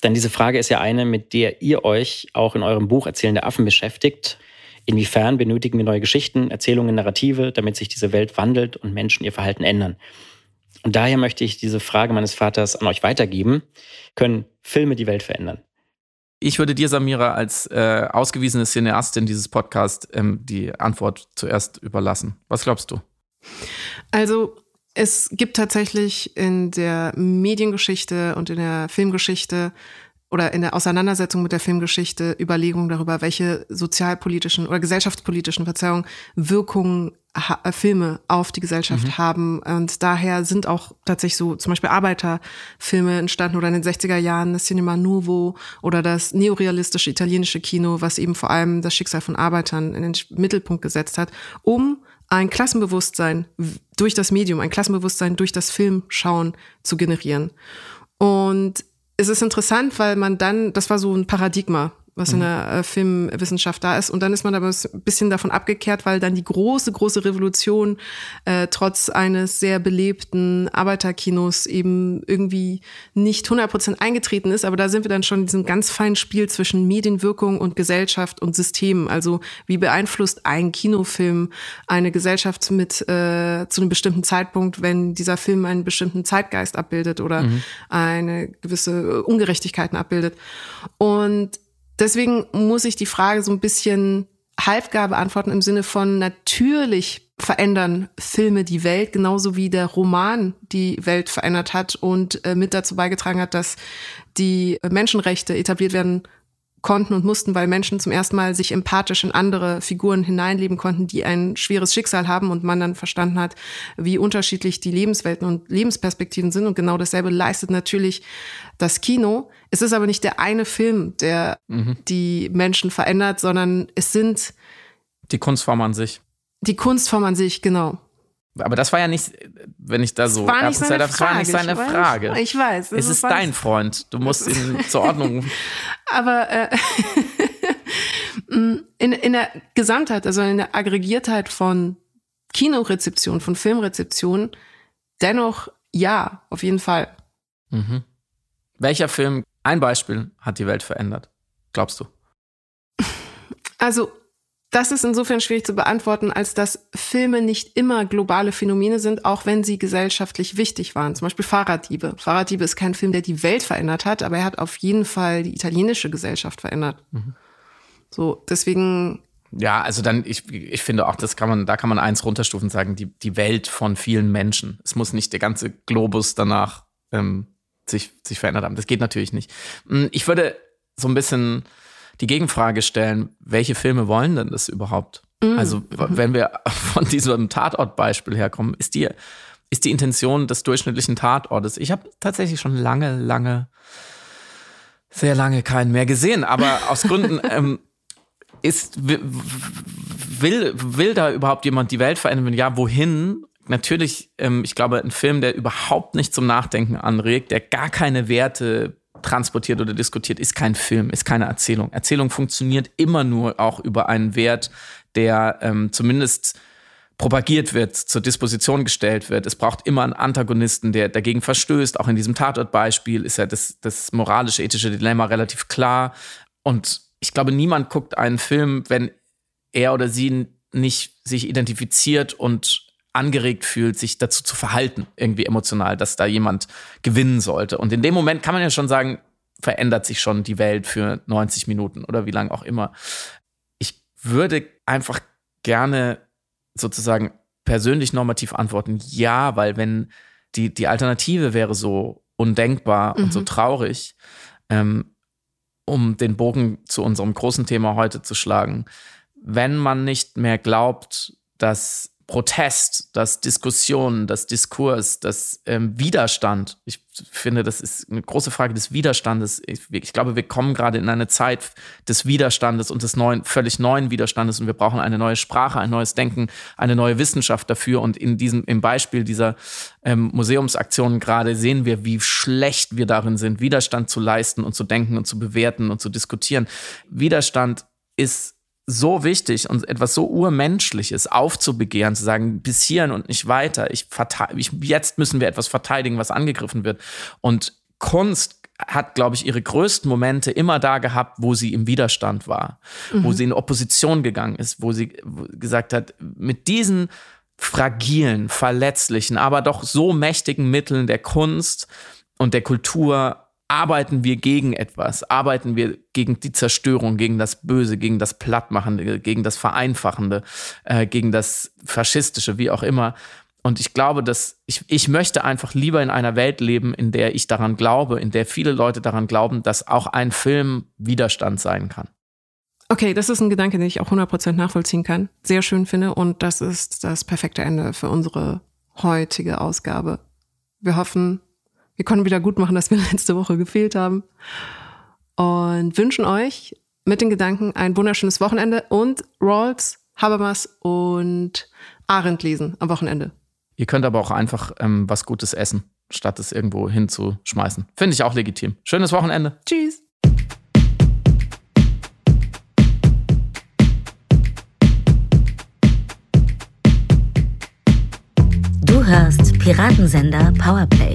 Denn diese Frage ist ja eine, mit der ihr euch auch in eurem Buch Erzählende Affen beschäftigt. Inwiefern benötigen wir neue Geschichten, Erzählungen, Narrative, damit sich diese Welt wandelt und Menschen ihr Verhalten ändern? Und daher möchte ich diese Frage meines Vaters an euch weitergeben. Können Filme die Welt verändern? Ich würde dir, Samira, als äh, ausgewiesene Cineastin dieses Podcasts ähm, die Antwort zuerst überlassen. Was glaubst du? Also es gibt tatsächlich in der Mediengeschichte und in der Filmgeschichte oder in der Auseinandersetzung mit der Filmgeschichte Überlegungen darüber, welche sozialpolitischen oder gesellschaftspolitischen Verzeihung Wirkungen äh, Filme auf die Gesellschaft mhm. haben. Und daher sind auch tatsächlich so zum Beispiel Arbeiterfilme entstanden oder in den 60er Jahren das Cinema Nuovo oder das neorealistische italienische Kino, was eben vor allem das Schicksal von Arbeitern in den Mittelpunkt gesetzt hat, um ein Klassenbewusstsein durch das Medium, ein Klassenbewusstsein durch das Filmschauen zu generieren. Und es ist interessant, weil man dann, das war so ein Paradigma, was in mhm. der äh, Filmwissenschaft da ist. Und dann ist man aber ein bisschen davon abgekehrt, weil dann die große, große Revolution äh, trotz eines sehr belebten Arbeiterkinos eben irgendwie nicht 100% eingetreten ist. Aber da sind wir dann schon in diesem ganz feinen Spiel zwischen Medienwirkung und Gesellschaft und System. Also wie beeinflusst ein Kinofilm eine Gesellschaft mit äh, zu einem bestimmten Zeitpunkt, wenn dieser Film einen bestimmten Zeitgeist abbildet oder mhm. eine gewisse Ungerechtigkeiten abbildet. Und Deswegen muss ich die Frage so ein bisschen halbgar beantworten im Sinne von natürlich verändern Filme die Welt, genauso wie der Roman die Welt verändert hat und äh, mit dazu beigetragen hat, dass die Menschenrechte etabliert werden konnten und mussten, weil Menschen zum ersten Mal sich empathisch in andere Figuren hineinleben konnten, die ein schweres Schicksal haben und man dann verstanden hat, wie unterschiedlich die Lebenswelten und Lebensperspektiven sind. Und genau dasselbe leistet natürlich das Kino. Es ist aber nicht der eine Film, der mhm. die Menschen verändert, sondern es sind die Kunstform an sich. Die Kunstform an sich, genau. Aber das war ja nicht, wenn ich da so. Das war nicht seine, das Frage, war nicht seine ich Frage. Ich weiß. Es ist dein Freund. Du musst ihn zur Ordnung. Aber äh, in, in der Gesamtheit, also in der Aggregiertheit von Kinorezeption, von Filmrezeption, dennoch ja, auf jeden Fall. Mhm. Welcher Film, ein Beispiel, hat die Welt verändert? Glaubst du? Also Das ist insofern schwierig zu beantworten, als dass Filme nicht immer globale Phänomene sind, auch wenn sie gesellschaftlich wichtig waren. Zum Beispiel Fahrraddiebe. Fahrraddiebe ist kein Film, der die Welt verändert hat, aber er hat auf jeden Fall die italienische Gesellschaft verändert. Mhm. So, deswegen. Ja, also dann, ich, ich finde auch, das kann man, da kann man eins runterstufen und sagen, die, die Welt von vielen Menschen. Es muss nicht der ganze Globus danach ähm, sich, sich verändert haben. Das geht natürlich nicht. Hm, ich würde so ein bisschen die Gegenfrage stellen, welche Filme wollen denn das überhaupt? Mhm. Also, wenn wir von diesem Tatortbeispiel herkommen, ist die, ist die Intention des durchschnittlichen Tatortes. Ich habe tatsächlich schon lange, lange, sehr lange keinen mehr gesehen, aber aus Gründen, ähm, ist, will, will da überhaupt jemand die Welt verändern? Wenn ja, wohin? Natürlich, ähm, ich glaube, ein Film, der überhaupt nicht zum Nachdenken anregt, der gar keine Werte transportiert oder diskutiert, ist kein Film, ist keine Erzählung. Erzählung funktioniert immer nur auch über einen Wert, der ähm, zumindest propagiert wird, zur Disposition gestellt wird. Es braucht immer einen Antagonisten, der dagegen verstößt. Auch in diesem Tatortbeispiel ist ja das, das moralische, ethische Dilemma relativ klar. Und ich glaube, niemand guckt einen Film, wenn er oder sie nicht sich identifiziert und angeregt fühlt, sich dazu zu verhalten, irgendwie emotional, dass da jemand gewinnen sollte. Und in dem Moment kann man ja schon sagen, verändert sich schon die Welt für 90 Minuten oder wie lange auch immer. Ich würde einfach gerne sozusagen persönlich normativ antworten, ja, weil wenn die, die Alternative wäre so undenkbar mhm. und so mhm. traurig, ähm, um den Bogen zu unserem großen Thema heute zu schlagen, wenn man nicht mehr glaubt, dass Protest, das Diskussion, das Diskurs, das ähm, Widerstand. Ich finde, das ist eine große Frage des Widerstandes. Ich, ich, glaube, wir kommen gerade in eine Zeit des Widerstandes und des neuen, völlig neuen Widerstandes und wir brauchen eine neue Sprache, ein neues Denken, eine neue Wissenschaft dafür. Und in diesem, im Beispiel dieser ähm, Museumsaktionen gerade sehen wir, wie schlecht wir darin sind, Widerstand zu leisten und zu denken und zu bewerten und zu diskutieren. Widerstand ist so wichtig und etwas so urmenschliches aufzubegehren, zu sagen, bis hierhin und nicht weiter. Ich, ich jetzt müssen wir etwas verteidigen, was angegriffen wird. Und Kunst hat, glaube ich, ihre größten Momente immer da gehabt, wo sie im Widerstand war, mhm. wo sie in Opposition gegangen ist, wo sie gesagt hat, mit diesen fragilen, verletzlichen, aber doch so mächtigen Mitteln der Kunst und der Kultur arbeiten wir gegen etwas, arbeiten wir gegen die Zerstörung, gegen das Böse, gegen das Plattmachende, gegen das Vereinfachende, äh, gegen das Faschistische, wie auch immer. Und ich glaube, dass ich, ich möchte einfach lieber in einer Welt leben, in der ich daran glaube, in der viele Leute daran glauben, dass auch ein Film Widerstand sein kann. Okay, das ist ein Gedanke, den ich auch 100% nachvollziehen kann. Sehr schön finde. Und das ist das perfekte Ende für unsere heutige Ausgabe. Wir hoffen, wir konnten wieder gut machen, dass wir letzte Woche gefehlt haben. Und wünschen euch mit den Gedanken ein wunderschönes Wochenende und Rawls, Habermas und Arendt lesen am Wochenende. Ihr könnt aber auch einfach ähm, was Gutes essen, statt es irgendwo hinzuschmeißen. Finde ich auch legitim. Schönes Wochenende. Tschüss. Du hörst Piratensender Powerplay.